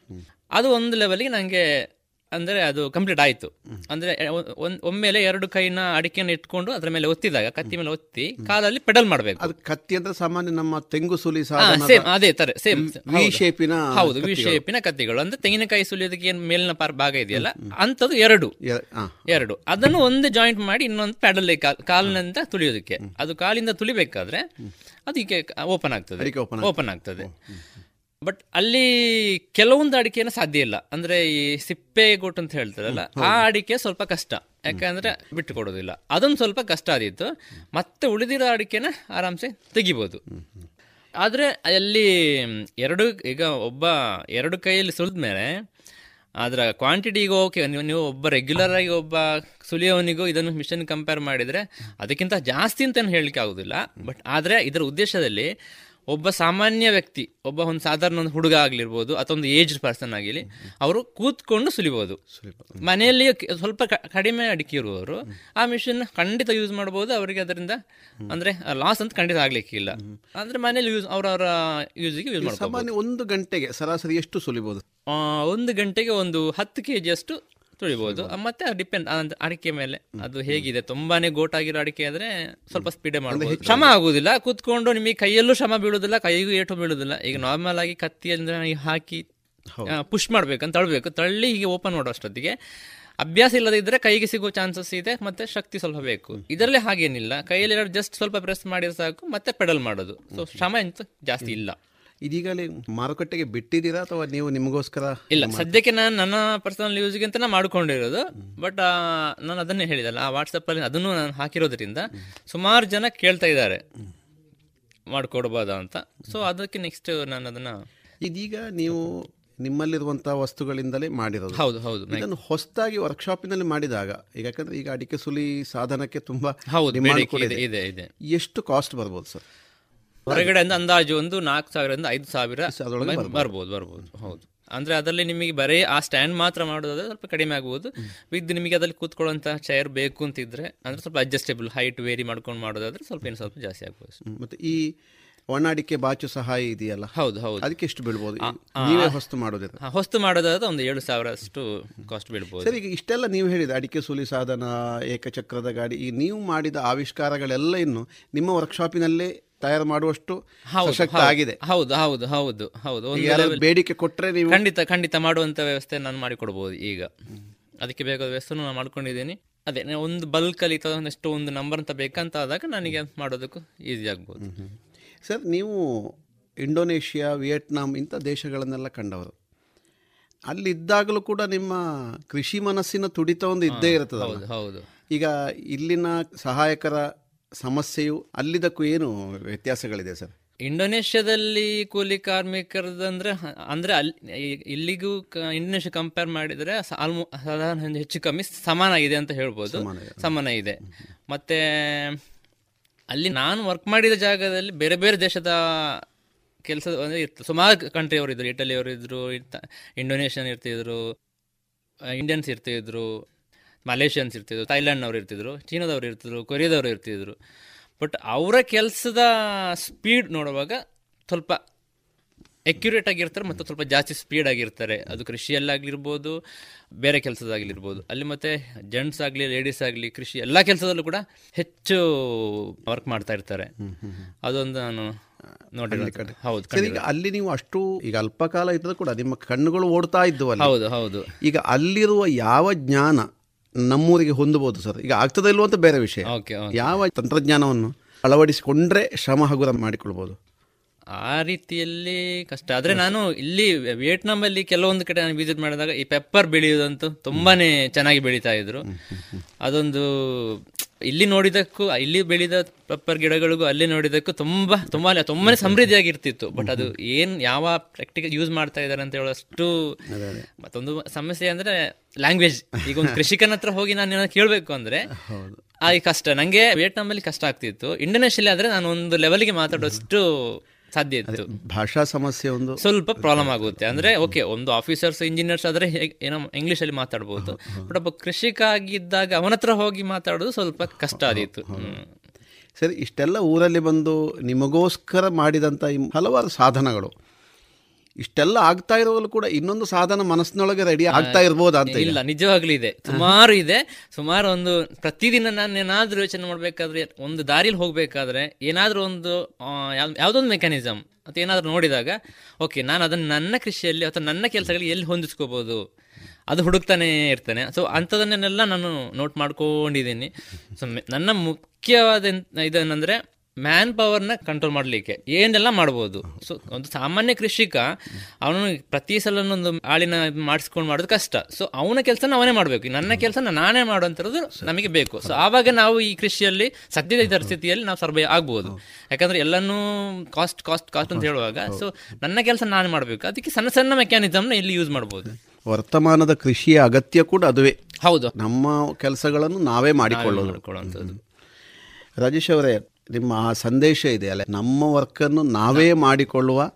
ಅದು ಒಂದು ಲೆವೆಲ್ಗೆ ನನಗೆ ಅಂದರೆ ಅದು ಕಂಪ್ಲೀಟ್ ಆಯಿತು. ಅಂದರೆ ಒಂದು ಒಮ್ಮೆಲೆ ಎರಡು ಕೈನ ಅಡಿಕೆಯನ್ನು ಇಟ್ಕೊಂಡು ಅದರ ಮೇಲೆ ಒತ್ತಿದಾಗ ಕತ್ತಿ ಮೇಲೆ ಒತ್ತಿ ಕಾಲಲ್ಲಿ ಪೆಡಲ್ ಮಾಡಬೇಕು. ಅದು ಕತ್ತಿ ಅಂದ್ರೆ ಸಾಮಾನ್ಯ ನಮ್ಮ ತೆಂಗು ಸುಲಿ ಸೇಮ್ ಅದೇ ತರ ಸೇಮ್ ವಿ ಶೇಪಿನ ಹೌದು. ವಿ ಶೇಪಿನ ಕತ್ತಿಗಳು. ಅಂದ್ರೆ ತೆಂಗಿನಕಾಯಿ ಸುಲಿಯೋದಕ್ಕೆ ಏನು ಮೇಲಿನ ಪಾರ್ ಭಾಗ ಇದೆಯಲ್ಲ ಅಂಥದ್ದು ಎರಡು. ಎರಡು. ಅದನ್ನು ಒಂದು ಜಾಯಿಂಟ್ ಮಾಡಿ ಇನ್ನೊಂದು ಪೆಡಲ್ ಕಾಲಿನಿಂದ ತುಳಿಯೋದಕ್ಕೆ. ಅದು ಕಾಲಿಂದ ತುಳಿಬೇಕಾದ್ರೆ ಅದಕ್ಕೆ ಓಪನ್ ಆಗ್ತದೆ. ಓಪನ್ ಆಗ್ತದೆ. ಬಟ್ ಅಲ್ಲಿ ಕೆಲವೊಂದು ಅಡಿಕೆನ ಸಾಧ್ಯ ಇಲ್ಲ. ಅಂದ್ರೆ ಈ ಸಿಪ್ಪೆ ಗೋಟ್ ಅಂತ ಹೇಳ್ತಾರಲ್ಲ ಆ ಅಡಿಕೆ ಸ್ವಲ್ಪ ಕಷ್ಟ. ಯಾಕಂದ್ರೆ ಬಿಟ್ಟು ಕೊಡೋದಿಲ್ಲ. ಅದೊಂದು ಸ್ವಲ್ಪ ಕಷ್ಟ ಆದಿತ್ತು ಮತ್ತೆ ಉಳಿದಿರೋ ಅಡಿಕೆನ ಆರಾಮ್ಸೆ ತೆಗಿಬೋದು. ಆದ್ರೆ ಅಲ್ಲಿ ಎರಡು ಈಗ ಒಬ್ಬ ಎರಡು ಕೈಯಲ್ಲಿ ಸುಲಿದ್ಮೇಲೆ ಅದರ ಕ್ವಾಂಟಿಟಿಗೂ ಓಕೆ ನೀವು ನೀವು ಒಬ್ಬ ರೆಗ್ಯುಲರ್ ಆಗಿ ಒಬ್ಬ ಸುಲಿಯೋನಿಗೂ ಇದನ್ನು ಮಿಷನ್ ಕಂಪೇರ್ ಮಾಡಿದರೆ ಅದಕ್ಕಿಂತ ಜಾಸ್ತಿ ಅಂತ ಹೇಳಲಿಕ್ಕೆ ಆಗೋದಿಲ್ಲ. ಬಟ್ ಆದರೆ ಇದರ ಉದ್ದೇಶದಲ್ಲಿ ಒಬ್ಬ ಸಾಮಾನ್ಯ ವ್ಯಕ್ತಿ ಒಬ್ಬ ಒಂದು ಸಾಧಾರಣ ಒಂದು ಹುಡುಗ ಆಗಿರ್ಬೋದು ಅಥವಾ ಒಂದು ಏಜ್ ಪರ್ಸನ್ ಆಗಿರಲಿ ಅವರು ಕೂತ್ಕೊಂಡು ಸುಲಿಬೋದು. ಮನೆಯಲ್ಲಿ ಸ್ವಲ್ಪ ಕಡಿಮೆ ಅಡಿಕೆ ಇರುವವರು ಆ ಮಿಷಿನ್ ಖಂಡಿತ ಯೂಸ್ ಮಾಡಬಹುದು ಅವರಿಗೆ ಅದರಿಂದ ಅಂದ್ರೆ ಲಾಸ್ ಅಂತ ಖಂಡಿತ ಆಗ್ಲಿಕ್ಕಿಲ್ಲ ಅಂದ್ರೆ ಮನೆಯಲ್ಲಿ ಯೂಸ್ ಅವರವರ ಯೂಸಿಗೆ ಯೂಸ್ ಮಾಡ್ಬೋದು ಸಾಮಾನ್ಯ ಒಂದು ಗಂಟೆಗೆ ಸರಾಸರಿ ಎಷ್ಟು ಸುಲಿಬಹುದು ಒಂದು ಗಂಟೆಗೆ ಒಂದು ಹತ್ತು ಕೆ ಜಿಯಷ್ಟು ತುಳಿಬಹುದು ಮತ್ತೆ ಡಿಪೆಂಡ್ ಅಡಿಕೆ ಮೇಲೆ. ಅದು ಹೇಗಿದೆ? ತುಂಬಾನೇ ಗೋಟ್ ಆಗಿರೋ ಅಡಿಕೆ ಆದ್ರೆ ಸ್ವಲ್ಪ ಸ್ಪೀಡೇ ಮಾಡಬಹುದು ಶ್ರಮ ಆಗುದಿಲ್ಲ. ಕೂತ್ಕೊಂಡು ನಿಮಗೆ ಕೈಯಲ್ಲೂ ಶ್ರಮ ಬೀಳುದಿಲ್ಲ ಕೈಗೂ ಏಟು ಬೀಳುದಿಲ್ಲ. ಈಗ ನಾರ್ಮಲ್ ಆಗಿ ಕತ್ತಿ ಅಂದ್ರೆ ಹಾಕಿ ಪುಷ್ ಮಾಡ್ಬೇಕಂತ ತಳ್ಬೇಕು. ತಳ್ಳಿ ಹೀಗೆ ಓಪನ್ ಮಾಡೋ ಅಷ್ಟೊತ್ತಿಗೆ. ಅಭ್ಯಾಸ ಇಲ್ಲದಿದ್ರೆ ಕೈಗೆ ಸಿಗೋ ಚಾನ್ಸಸ್ ಇದೆ ಮತ್ತೆ ಶಕ್ತಿ ಸ್ವಲ್ಪ ಬೇಕು. ಇದರಲ್ಲಿ ಹಾಗೇನಿಲ್ಲ. ಕೈಯಲ್ಲಿ ಜಸ್ಟ್ ಸ್ವಲ್ಪ ಪ್ರೆಸ್ ಮಾಡಿದ್ರೆ ಸಾಕು ಮತ್ತೆ ಪೆಡಲ್ ಮಾಡೋದು. ಸೊ ಶ್ರಮ ಎಂತ ಜಾಸ್ತಿ ಇಲ್ಲ. ಇದೀಗಲೇ ಮಾರುಕಟ್ಟೆಗೆ ಬಿಟ್ಟಿದ್ದೀರಾ ಅಥವಾ ನೀವು ನಿಮಗೋಸ್ಕರ ಇಲ್ಲ ಸದ್ಯಕ್ಕೆ ನಾನು ನನ್ನ ಪರ್ಸನಲ್ ಯೂಸ್ಗೆ ಅಂತ ನಾನು ಮಾಡ್ಕೊಂಡಿರೋದು ಬಟ್ ನಾನು ಅದನ್ನೇ ಹೇಳಿದಲ್ಲ ಆ ವಾಟ್ಸಪ್ಪಲ್ಲಿ ಅದನ್ನು ನಾನು ಹಾಕಿರೋದ್ರಿಂದ ಸುಮಾರು ಜನ ಕೇಳ್ತಾ ಇದ್ದಾರೆ. ಮಾಡಿಕೊಡ್ಬೋದಾ ಅಂತ. ಸೊ ಅದಕ್ಕೆ ನೆಕ್ಸ್ಟ್ ನಾನು ಅದನ್ನ ಇದೀಗ ನೀವು ನಿಮ್ಮಲ್ಲಿರುವಂತಹ ವಸ್ತುಗಳಿಂದಲೇ ಮಾಡಿರೋದು. ಹೌದು ಹೌದು ಇದನ್ನು ಹೊಸದಾಗಿ ವರ್ಕ್ಶಾಪಿನಲ್ಲಿ ಮಾಡಿದಾಗ ಈಗ ಯಾಕಂದ್ರೆ ಈಗ ಅಡಿಕೆ ಸುಲಿ ಸಾಧನಕ್ಕೆ ತುಂಬಾ ಹೌದು ಇದೆ ಇದೆ. ಎಷ್ಟು ಕಾಸ್ಟ್ ಬರ್ಬೋದು ಸರ್ ಹೊರಗಡೆಯಿಂದ ಅಂದಾಜು ಒಂದು ನಾಲ್ಕು ಸಾವಿರದಿಂದ ಐದು ಸಾವಿರ ಬರ್ಬೋದು. ಬರ್ಬೋದು ಹೌದು. ಅಂದ್ರೆ ಅದರಲ್ಲಿ ನಿಮಗೆ ಬರೀ ಆ ಸ್ಟ್ಯಾಂಡ್ ಮಾತ್ರ ಮಾಡೋದಾದ್ರೆ ಸ್ವಲ್ಪ ಕಡಿಮೆ ಆಗ್ಬೋದು. ವಿದ್ ನಿಮಗೆ ಅದ್ರಲ್ಲಿ ಕೂತ್ಕೊಳ್ಳುವಂತಹ ಚೇರ್ ಬೇಕು ಅಂತಿದ್ರೆ ಅಂದ್ರೆ ಸ್ವಲ್ಪ ಅಡ್ಜಸ್ಟೇಬಲ್ ಹೈಟ್ ವೇರಿ ಮಾಡ್ಕೊಂಡು ಮಾಡೋದಾದ್ರೆ ಸ್ವಲ್ಪ ಏನು ಸ್ವಲ್ಪ ಜಾಸ್ತಿ ಆಗ್ಬೋದು ಮತ್ತೆ ಈ ಒಣಾಡಿಕೆ ಬಾಚು ಸಹಾಯ ಇದೆಯಲ್ಲ? ಹೌದು ಹೌದು. ಅದಕ್ಕೆ ಎಷ್ಟು ಬೀಳ್ಬೋದು? ನೀವೇ ಹೊಸ್ತು ಮಾಡೋದಿಲ್ಲ ಹೊಸ್ತು ಮಾಡೋದಾದ್ರೆ ಒಂದು ಏಳು ಸಾವಿರ ಅಷ್ಟು ಕಾಸ್ಟ್ ಬೀಳ್ಬೋದು. ಸರ್ ಈಗ ಇಷ್ಟೆಲ್ಲ ನೀವು ಹೇಳಿದ ಅಡಿಕೆ ಸೂಲಿ ಸಾಧನ ಏಕಚಕ್ರದ ಗಾಡಿ ಈ ನೀವು ಮಾಡಿದ ಆವಿಷ್ಕಾರಗಳೆಲ್ಲ ಇನ್ನು ನಿಮ್ಮ ವರ್ಕ್ಶಾಪಿನಲ್ಲೇ ತಯಾರು ಮಾಡುವಷ್ಟು ಸಶಕ್ತ ಆಗಿದೆ. ಹೌದು ಹೌದು ಹೌದು ಹೌದು. ಬೇಡಿಕೆ ಕೊಟ್ಟರೆ ನೀವು ಖಂಡಿತ ಖಂಡಿತ ಮಾಡುವಂತ ವ್ಯವಸ್ಥೆ ನಾನು ಮಾಡಿಕೊಡ್ಬೋದು ಈಗ. ಅದಕ್ಕೆ ಬೇಕಾದ ವ್ಯವಸ್ಥೆ ನಾನು ಮಾಡ್ಕೊಂಡಿದ್ದೀನಿ. ಅದೇ ಒಂದು ಬಲ್ಕ್ ಅಲ್ಲಿ ಎಷ್ಟು ಒಂದು ನಂಬರ್ ಅಂತ ಬೇಕಂತ ಆದಾಗ ನನಗೆ ಮಾಡೋದಕ್ಕೂ ಈಸಿ ಆಗ್ಬೋದು. ಸರ್ ನೀವು ಇಂಡೋನೇಷ್ಯಾ ವಿಯೆಟ್ನಾಂ ಇಂಥ ದೇಶಗಳನ್ನೆಲ್ಲ ಕಂಡವರು. ಅಲ್ಲಿದ್ದಾಗಲೂ ಕೂಡ ನಿಮ್ಮ ಕೃಷಿ ಮನಸ್ಸಿನ ತುಡಿತ ಒಂದು ಇದ್ದೇ ಇರ್ತದೆ ಹೌದು. ಈಗ ಇಲ್ಲಿನ ಸಹಾಯಕರ ಸಮಸ್ಯೆಯು ಅಲ್ಲಿದ್ದಕ್ಕೂ ಏನು ವ್ಯತ್ಯಾಸಗಳಿದೆ ಸರ್? ಇಂಡೋನೇಷ್ಯಾದಲ್ಲಿ ಕೂಲಿ ಕಾರ್ಮಿಕರದಂದ್ರೆ ಅಂದ್ರೆ ಅಲ್ಲಿ ಇಲ್ಲಿಗೂ ಇಂಡೋನೇಷ್ಯಾ ಕಂಪೇರ್ ಮಾಡಿದ್ರೆ ಆಲ್ಮೋ ಸಾಧಾರಣ ಹೆಚ್ಚು ಕಮ್ಮಿ ಸಮಾನ ಇದೆ ಅಂತ ಹೇಳ್ಬೋದು. ಸಮಾನ ಇದೆ. ಮತ್ತೆ ಅಲ್ಲಿ ನಾನು ವರ್ಕ್ ಮಾಡಿದ ಜಾಗದಲ್ಲಿ ಬೇರೆ ಬೇರೆ ದೇಶದ ಕೆಲಸ ಅಂದರೆ ಇತ್ತು ಸುಮಾರು ಕಂಟ್ರಿಯವರು ಇದ್ರು. ಇಟಲಿಯವರು ಇದ್ರು ಇಂಡೋನೇಷ್ಯನ್ ಇರ್ತಿದ್ರು ಇಂಡಿಯನ್ಸ್ ಇರ್ತಿದ್ರು. ಮಲೇಷಿಯನ್ಸ್ ಇರ್ತಿದ್ರು ಥೈಲ್ಯಾಂಡ್ನವ್ರು ಇರ್ತಿದ್ರು ಚೀನಾದವ್ರು ಇರ್ತಿದ್ರು ಕೊರಿಯಾದವರು ಇರ್ತಿದ್ರು. ಬಟ್ ಅವರ ಕೆಲಸದ ಸ್ಪೀಡ್ ನೋಡುವಾಗ ಸ್ವಲ್ಪ ಎಕ್ಯುರೇಟ್ ಆಗಿರ್ತಾರೆ ಮತ್ತು ಸ್ವಲ್ಪ ಜಾಸ್ತಿ ಸ್ಪೀಡ್ ಆಗಿರ್ತಾರೆ. ಅದು ಕೃಷಿಯಲ್ಲಾಗಿರ್ಬೋದು ಬೇರೆ ಕೆಲಸದಾಗಲಿರ್ಬೋದು. ಅಲ್ಲಿ ಮತ್ತೆ ಜೆಂಟ್ಸ್ ಆಗಲಿ ಲೇಡೀಸ್ ಆಗಲಿ ಕೃಷಿ ಎಲ್ಲ ಕೆಲಸದಲ್ಲೂ ಕೂಡ ಹೆಚ್ಚು ವರ್ಕ್ ಮಾಡ್ತಾ ಇರ್ತಾರೆ. ಅದೊಂದು ನಾನು ನೋಡಿ ಹೌದು ಈಗ ಅಲ್ಲಿ ನೀವು ಅಷ್ಟು ಈಗ ಅಲ್ಪಕಾಲ ಇದ್ದರೂ ಕೂಡ ನಿಮ್ಮ ಕಣ್ಣುಗಳು ಓಡ್ತಾ ಇದ್ದವು ಹೌದು ಹೌದು. ಈಗ ಅಲ್ಲಿರುವ ಯಾವ ಜ್ಞಾನ ನಮ್ಮೂರಿಗೆ ಹೊಂದಬಹುದು ಸರ್. ಈಗ ಆಗ್ತದೆ ಇಲ್ವೋ ಅಂತ ಬೇರೆ ವಿಷಯ. ಯಾವ ತಂತ್ರಜ್ಞಾನವನ್ನು ಅಳವಡಿಸಿಕೊಂಡ್ರೆ ಶ್ರಮ ಹಗುರ ಮಾಡಿಕೊಳ್ಬಹುದು? ಆ ರೀತಿಯಲ್ಲಿ ಕಷ್ಟ. ಆದ್ರೆ ನಾನು ಇಲ್ಲಿ ವಿಯೆಟ್ನಾಂ ಅಲ್ಲಿ ಕೆಲವೊಂದು ಕಡೆ ನಾನು ವಿಸಿಟ್ ಮಾಡಿದಾಗ ಈ ಪೆಪ್ಪರ್ ಬೆಳೆಯುವುದಂತೂ ತುಂಬಾನೇ ಚೆನ್ನಾಗಿ ಬೆಳೀತಾ ಇದ್ರು. ಅದೊಂದು ಇಲ್ಲಿ ನೋಡಿದಕ್ಕೂ ಇಲ್ಲಿ ಬೆಳೆದ ಪೆಪ್ಪರ್ ಗಿಡಗಳಿಗೂ ಅಲ್ಲಿ ನೋಡಿದಕ್ಕೂ ತುಂಬಾ ತುಂಬಾ ತುಂಬಾನೇ ಸಮೃದ್ಧಿಯಾಗಿರ್ತಿತ್ತು. ಬಟ್ ಅದು ಏನ್ ಯಾವ ಪ್ರಾಕ್ಟಿಕಲ್ ಯೂಸ್ ಮಾಡ್ತಾ ಇದಾರೆ ಅಂತ ಹೇಳೋಷ್ಟು ಮತ್ತೊಂದು ಸಮಸ್ಯೆ ಅಂದ್ರೆ ಲ್ಯಾಂಗ್ವೇಜ್ ಈಗ ಒಂದು ಕೃಷಿಕನ ಹತ್ರ ಹೋಗಿ ನಾನು ಕೇಳಬೇಕು ಅಂದ್ರೆ ಆ ಕಷ್ಟ. ನಂಗೆ ವಿಯೆಟ್ನಾಂ ಅಲ್ಲಿ ಕಷ್ಟ ಆಗ್ತಿತ್ತು. ಇಂಡೋನೇಷ್ಯಲ್ಲಿ ಆದ್ರೆ ನಾನು ಒಂದು ಲೆವೆಲ್ಗೆ ಮಾತಾಡೋಷ್ಟು ಸಾಧ್ಯ ಇತ್ತು. ಭಾಷಾ ಸಮಸ್ಯೆ ಒಂದು ಸ್ವಲ್ಪ ಪ್ರಾಬ್ಲಮ್ ಆಗುತ್ತೆ. ಅಂದ್ರೆ ಓಕೆ ಒಂದು ಆಫೀಸರ್ಸ್ ಇಂಜಿನಿಯರ್ಸ್ ಆದ್ರೆ ಏನೋ ಇಂಗ್ಲಿಷ್ ಅಲ್ಲಿ ಮಾತಾಡಬಹುದು ಬಟ್ ಒಬ್ಬ ಕೃಷಿಕ ಆಗಿದ್ದಾಗ ಅವನ ಹತ್ರ ಹೋಗಿ ಮಾತಾಡೋದು ಸ್ವಲ್ಪ ಕಷ್ಟ ಆದಿತ್ತು. ಸರಿ ಇಷ್ಟೆಲ್ಲ ಊರಲ್ಲಿ ಬಂದು ನಿಮಗೋಸ್ಕರ ಮಾಡಿದಂಥ ಹಲವಾರು ಸಾಧನಗಳು. ಇಷ್ಟೆಲ್ಲ ಆಗ್ತಾ ಇರೋದ್ರಲ್ಲಿ ಕೂಡ ಇನ್ನೊಂದು ಸಾಧನ ಮನಸ್ಸಿನೊಳಗೆ ರೆಡಿ ಆಗ್ತಾ ಇರ್ಬೋದು ಅಂತ ಇಲ್ಲ ನಿಜವಾಗ್ಲೂ ಇದೆ. ಸುಮಾರು ಇದೆ. ಸುಮಾರು ಒಂದು ಪ್ರತಿದಿನ ನಾನು ಏನಾದ್ರೂ ಯೋಚನೆ ಮಾಡಬೇಕಾದ್ರೆ ಒಂದು ದಾರಿಲಿ ಹೋಗಬೇಕಾದ್ರೆ ಏನಾದ್ರೂ ಒಂದು ಯಾವುದೊಂದು ಯಾವ್- ಯಾವ್ದೊಂದು ಮೆಕ್ಯಾನಿಸಮ್ ಅಥವಾ ಏನಾದ್ರೂ ನೋಡಿದಾಗ ಓಕೆ ನಾನು ಅದನ್ನು ನನ್ನ ಕೃಷಿಯಲ್ಲಿ ಅಥವಾ ನನ್ನ ಕೆಲಸಗಳಲ್ಲಿ ಎಲ್ಲಿ ಹೊಂದಿಸ್ಕೋಬಹುದು ಅದು ಹುಡುಕ್ತಾನೆ ಇರ್ತಾನೆ. ಸೊ ಅಂಥದನ್ನೆಲ್ಲ ನಾನು ನೋಟ್ ಮಾಡ್ಕೊಂಡಿದ್ದೀನಿ. ಸೊ ನನ್ನ ಮುಖ್ಯವಾದ ಇದೇನಂದ್ರೆ ಮ್ಯಾನ್ ಪವರ್ನ ಕಂಟ್ರೋಲ್ ಮಾಡಲಿಕ್ಕೆ. ಏನೆಲ್ಲ ಮಾಡ್ಬೋದು? ಸೊ ಒಂದು ಸಾಮಾನ್ಯ ಕೃಷಿಕ ಅವನು ಪ್ರತಿ ಸಲ ಒಂದು ಆಳಿನ ಮಾಡಿಸ್ಕೊಂಡು ಮಾಡೋದು ಕಷ್ಟ. ಸೊ ಅವನ ಕೆಲಸನ ಅವನೇ ಮಾಡಬೇಕು. ನನ್ನ ಕೆಲಸ ನಾನೇ ಮಾಡುವಂಥದ್ದು ನಮಗೆ ಬೇಕು. ಸೊ ಆವಾಗ ನಾವು ಈ ಕೃಷಿಯಲ್ಲಿ ಸದ್ಯದ ಇದರ ಸ್ಥಿತಿಯಲ್ಲಿ ನಾವು ಸರ್ವೇ ಆಗ್ಬೋದು. ಯಾಕಂದ್ರೆ ಎಲ್ಲನೂ ಕಾಸ್ಟ್ ಕಾಸ್ಟ್ ಕಾಸ್ಟ್ ಅಂತ ಹೇಳುವಾಗ ಸೊ ನನ್ನ ಕೆಲಸ ನಾನೇ ಮಾಡಬೇಕು. ಅದಕ್ಕೆ ಸಣ್ಣ ಸಣ್ಣ ಮೆಕ್ಯಾನಿಸಮ್ನ ಇಲ್ಲಿ ಯೂಸ್ ಮಾಡ್ಬೋದು. ವರ್ತಮಾನದ ಕೃಷಿಯ ಅಗತ್ಯ ಕೂಡ ಅದುವೇ. ಹೌದು. ನಮ್ಮ ಕೆಲಸಗಳನ್ನು ನಾವೇ ಮಾಡಿಕೊಳ್ಳೋದು. ರಾಜೇಶ್ ಅವರೇ ನಿಮ್ಮ ಆ ಸಂದೇಶ ಇದೆ ಅಲ್ಲ ನಮ್ಮ ವರ್ಕನ್ನು ನಾವೇ ಮಾಡಿಕೊಳ್ಳುವ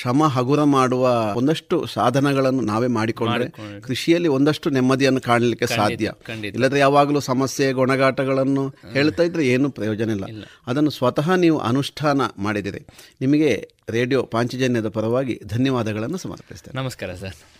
ಶ್ರಮ ಹಗುರ ಮಾಡುವ ಒಂದಷ್ಟು ಸಾಧನಗಳನ್ನು ನಾವೇ ಮಾಡಿಕೊಂಡ್ರೆ. ಕೃಷಿಯಲ್ಲಿ ಒಂದಷ್ಟು ನೆಮ್ಮದಿಯನ್ನು ಕಾಣಲಿಕ್ಕೆ ಸಾಧ್ಯ. ಇಲ್ಲದ್ರೆ ಯಾವಾಗಲೂ ಸಮಸ್ಯೆ ಗೊಣಗಾಟಗಳನ್ನು ಹೇಳ್ತಾ ಇದ್ರೆ ಏನು ಪ್ರಯೋಜನ ಇಲ್ಲ. ಅದನ್ನು ಸ್ವತಃ ನೀವು ಅನುಷ್ಠಾನ ಮಾಡಿದಿರಿ ನಿಮಗೆ ರೇಡಿಯೋ ಪಾಂಚಜನ್ಯದ ಪರವಾಗಿ ಧನ್ಯವಾದಗಳನ್ನು ಸಮರ್ಪಿಸ್ತೇನೆ. ನಮಸ್ಕಾರ ಸರ್.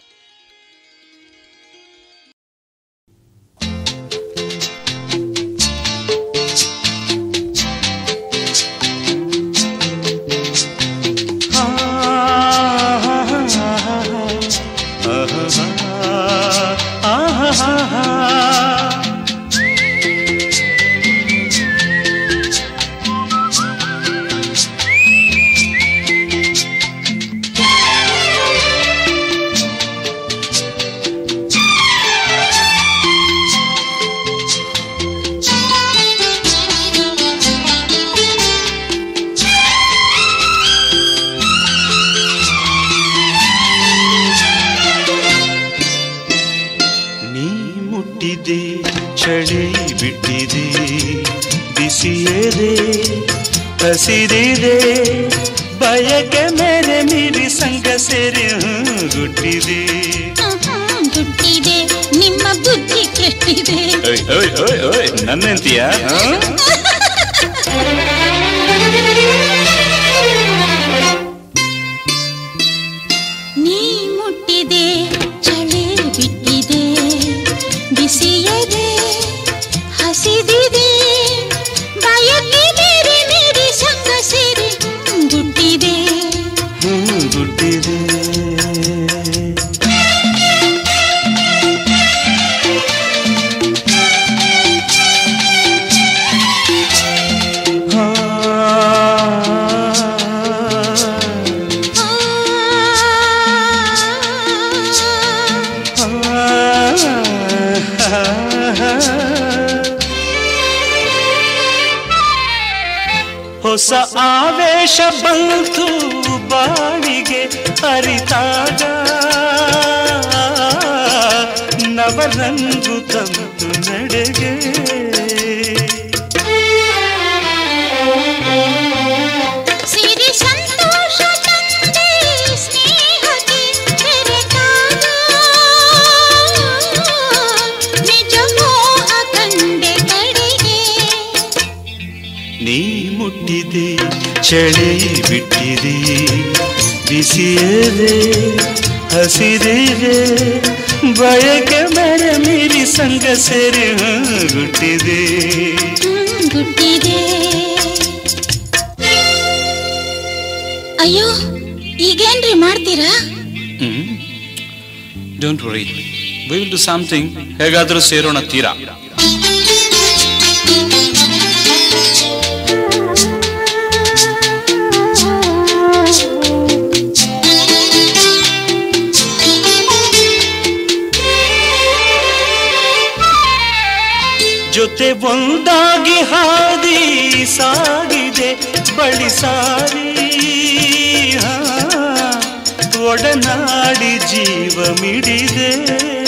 ಹಸಿರಿದೆ ಬಯಕೆ ಮೇರೆ ಮೀರಿ ಸಂಗ ಸೇರಿ ಗುಟ್ಟಿದೆ ಗುಟ್ಟಿದೆ ಹುಟ್ಟಿದೆ. ನಿಮ್ಮ ಬುದ್ಧಿ ಕೆಟ್ಟಿದೆ ಓಯ್ ಓಯ್ ಓಯ್ ಓಯ್ ನನ್ನಂತೀಯ *laughs* ಆವೇಶ ಬಂತು ಬಾಳಿಗೆ ಅರಿತಾಗ. ನವರಂಗು ತಂತು ನಡೆಗೆ ಚಳಿ ಬಿಟ್ಟಿರಿ ಬಿಸಿಯದೆ ಹಸಿರಿರೆ ಬಯಕೆ ಮರ ಮೀರಿ ಸಂಗ ಸೇರಿ ಹುಟ್ಟಿದೆ ಅಯ್ಯೋ ಈಗೇನ್ರಿ ಮಾಡ್ತೀರಾ? Don't worry we will do something ಹೇಗಾದರೂ ಸೇರೋಣ ತೀರಾ? ಹಾದಿ ಸಾಗಿದೆ ಬಳಿ ಸಾರಿ. ಒಡನಾಡಿ ಜೀವ ಮಿಡಿದೆ.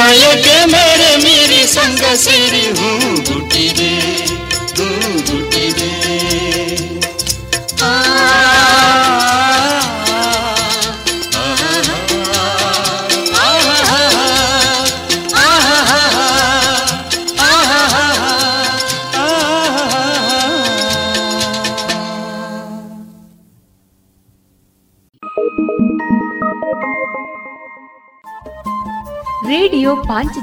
जाए के मेरे मेरी संग सेरी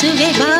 sube va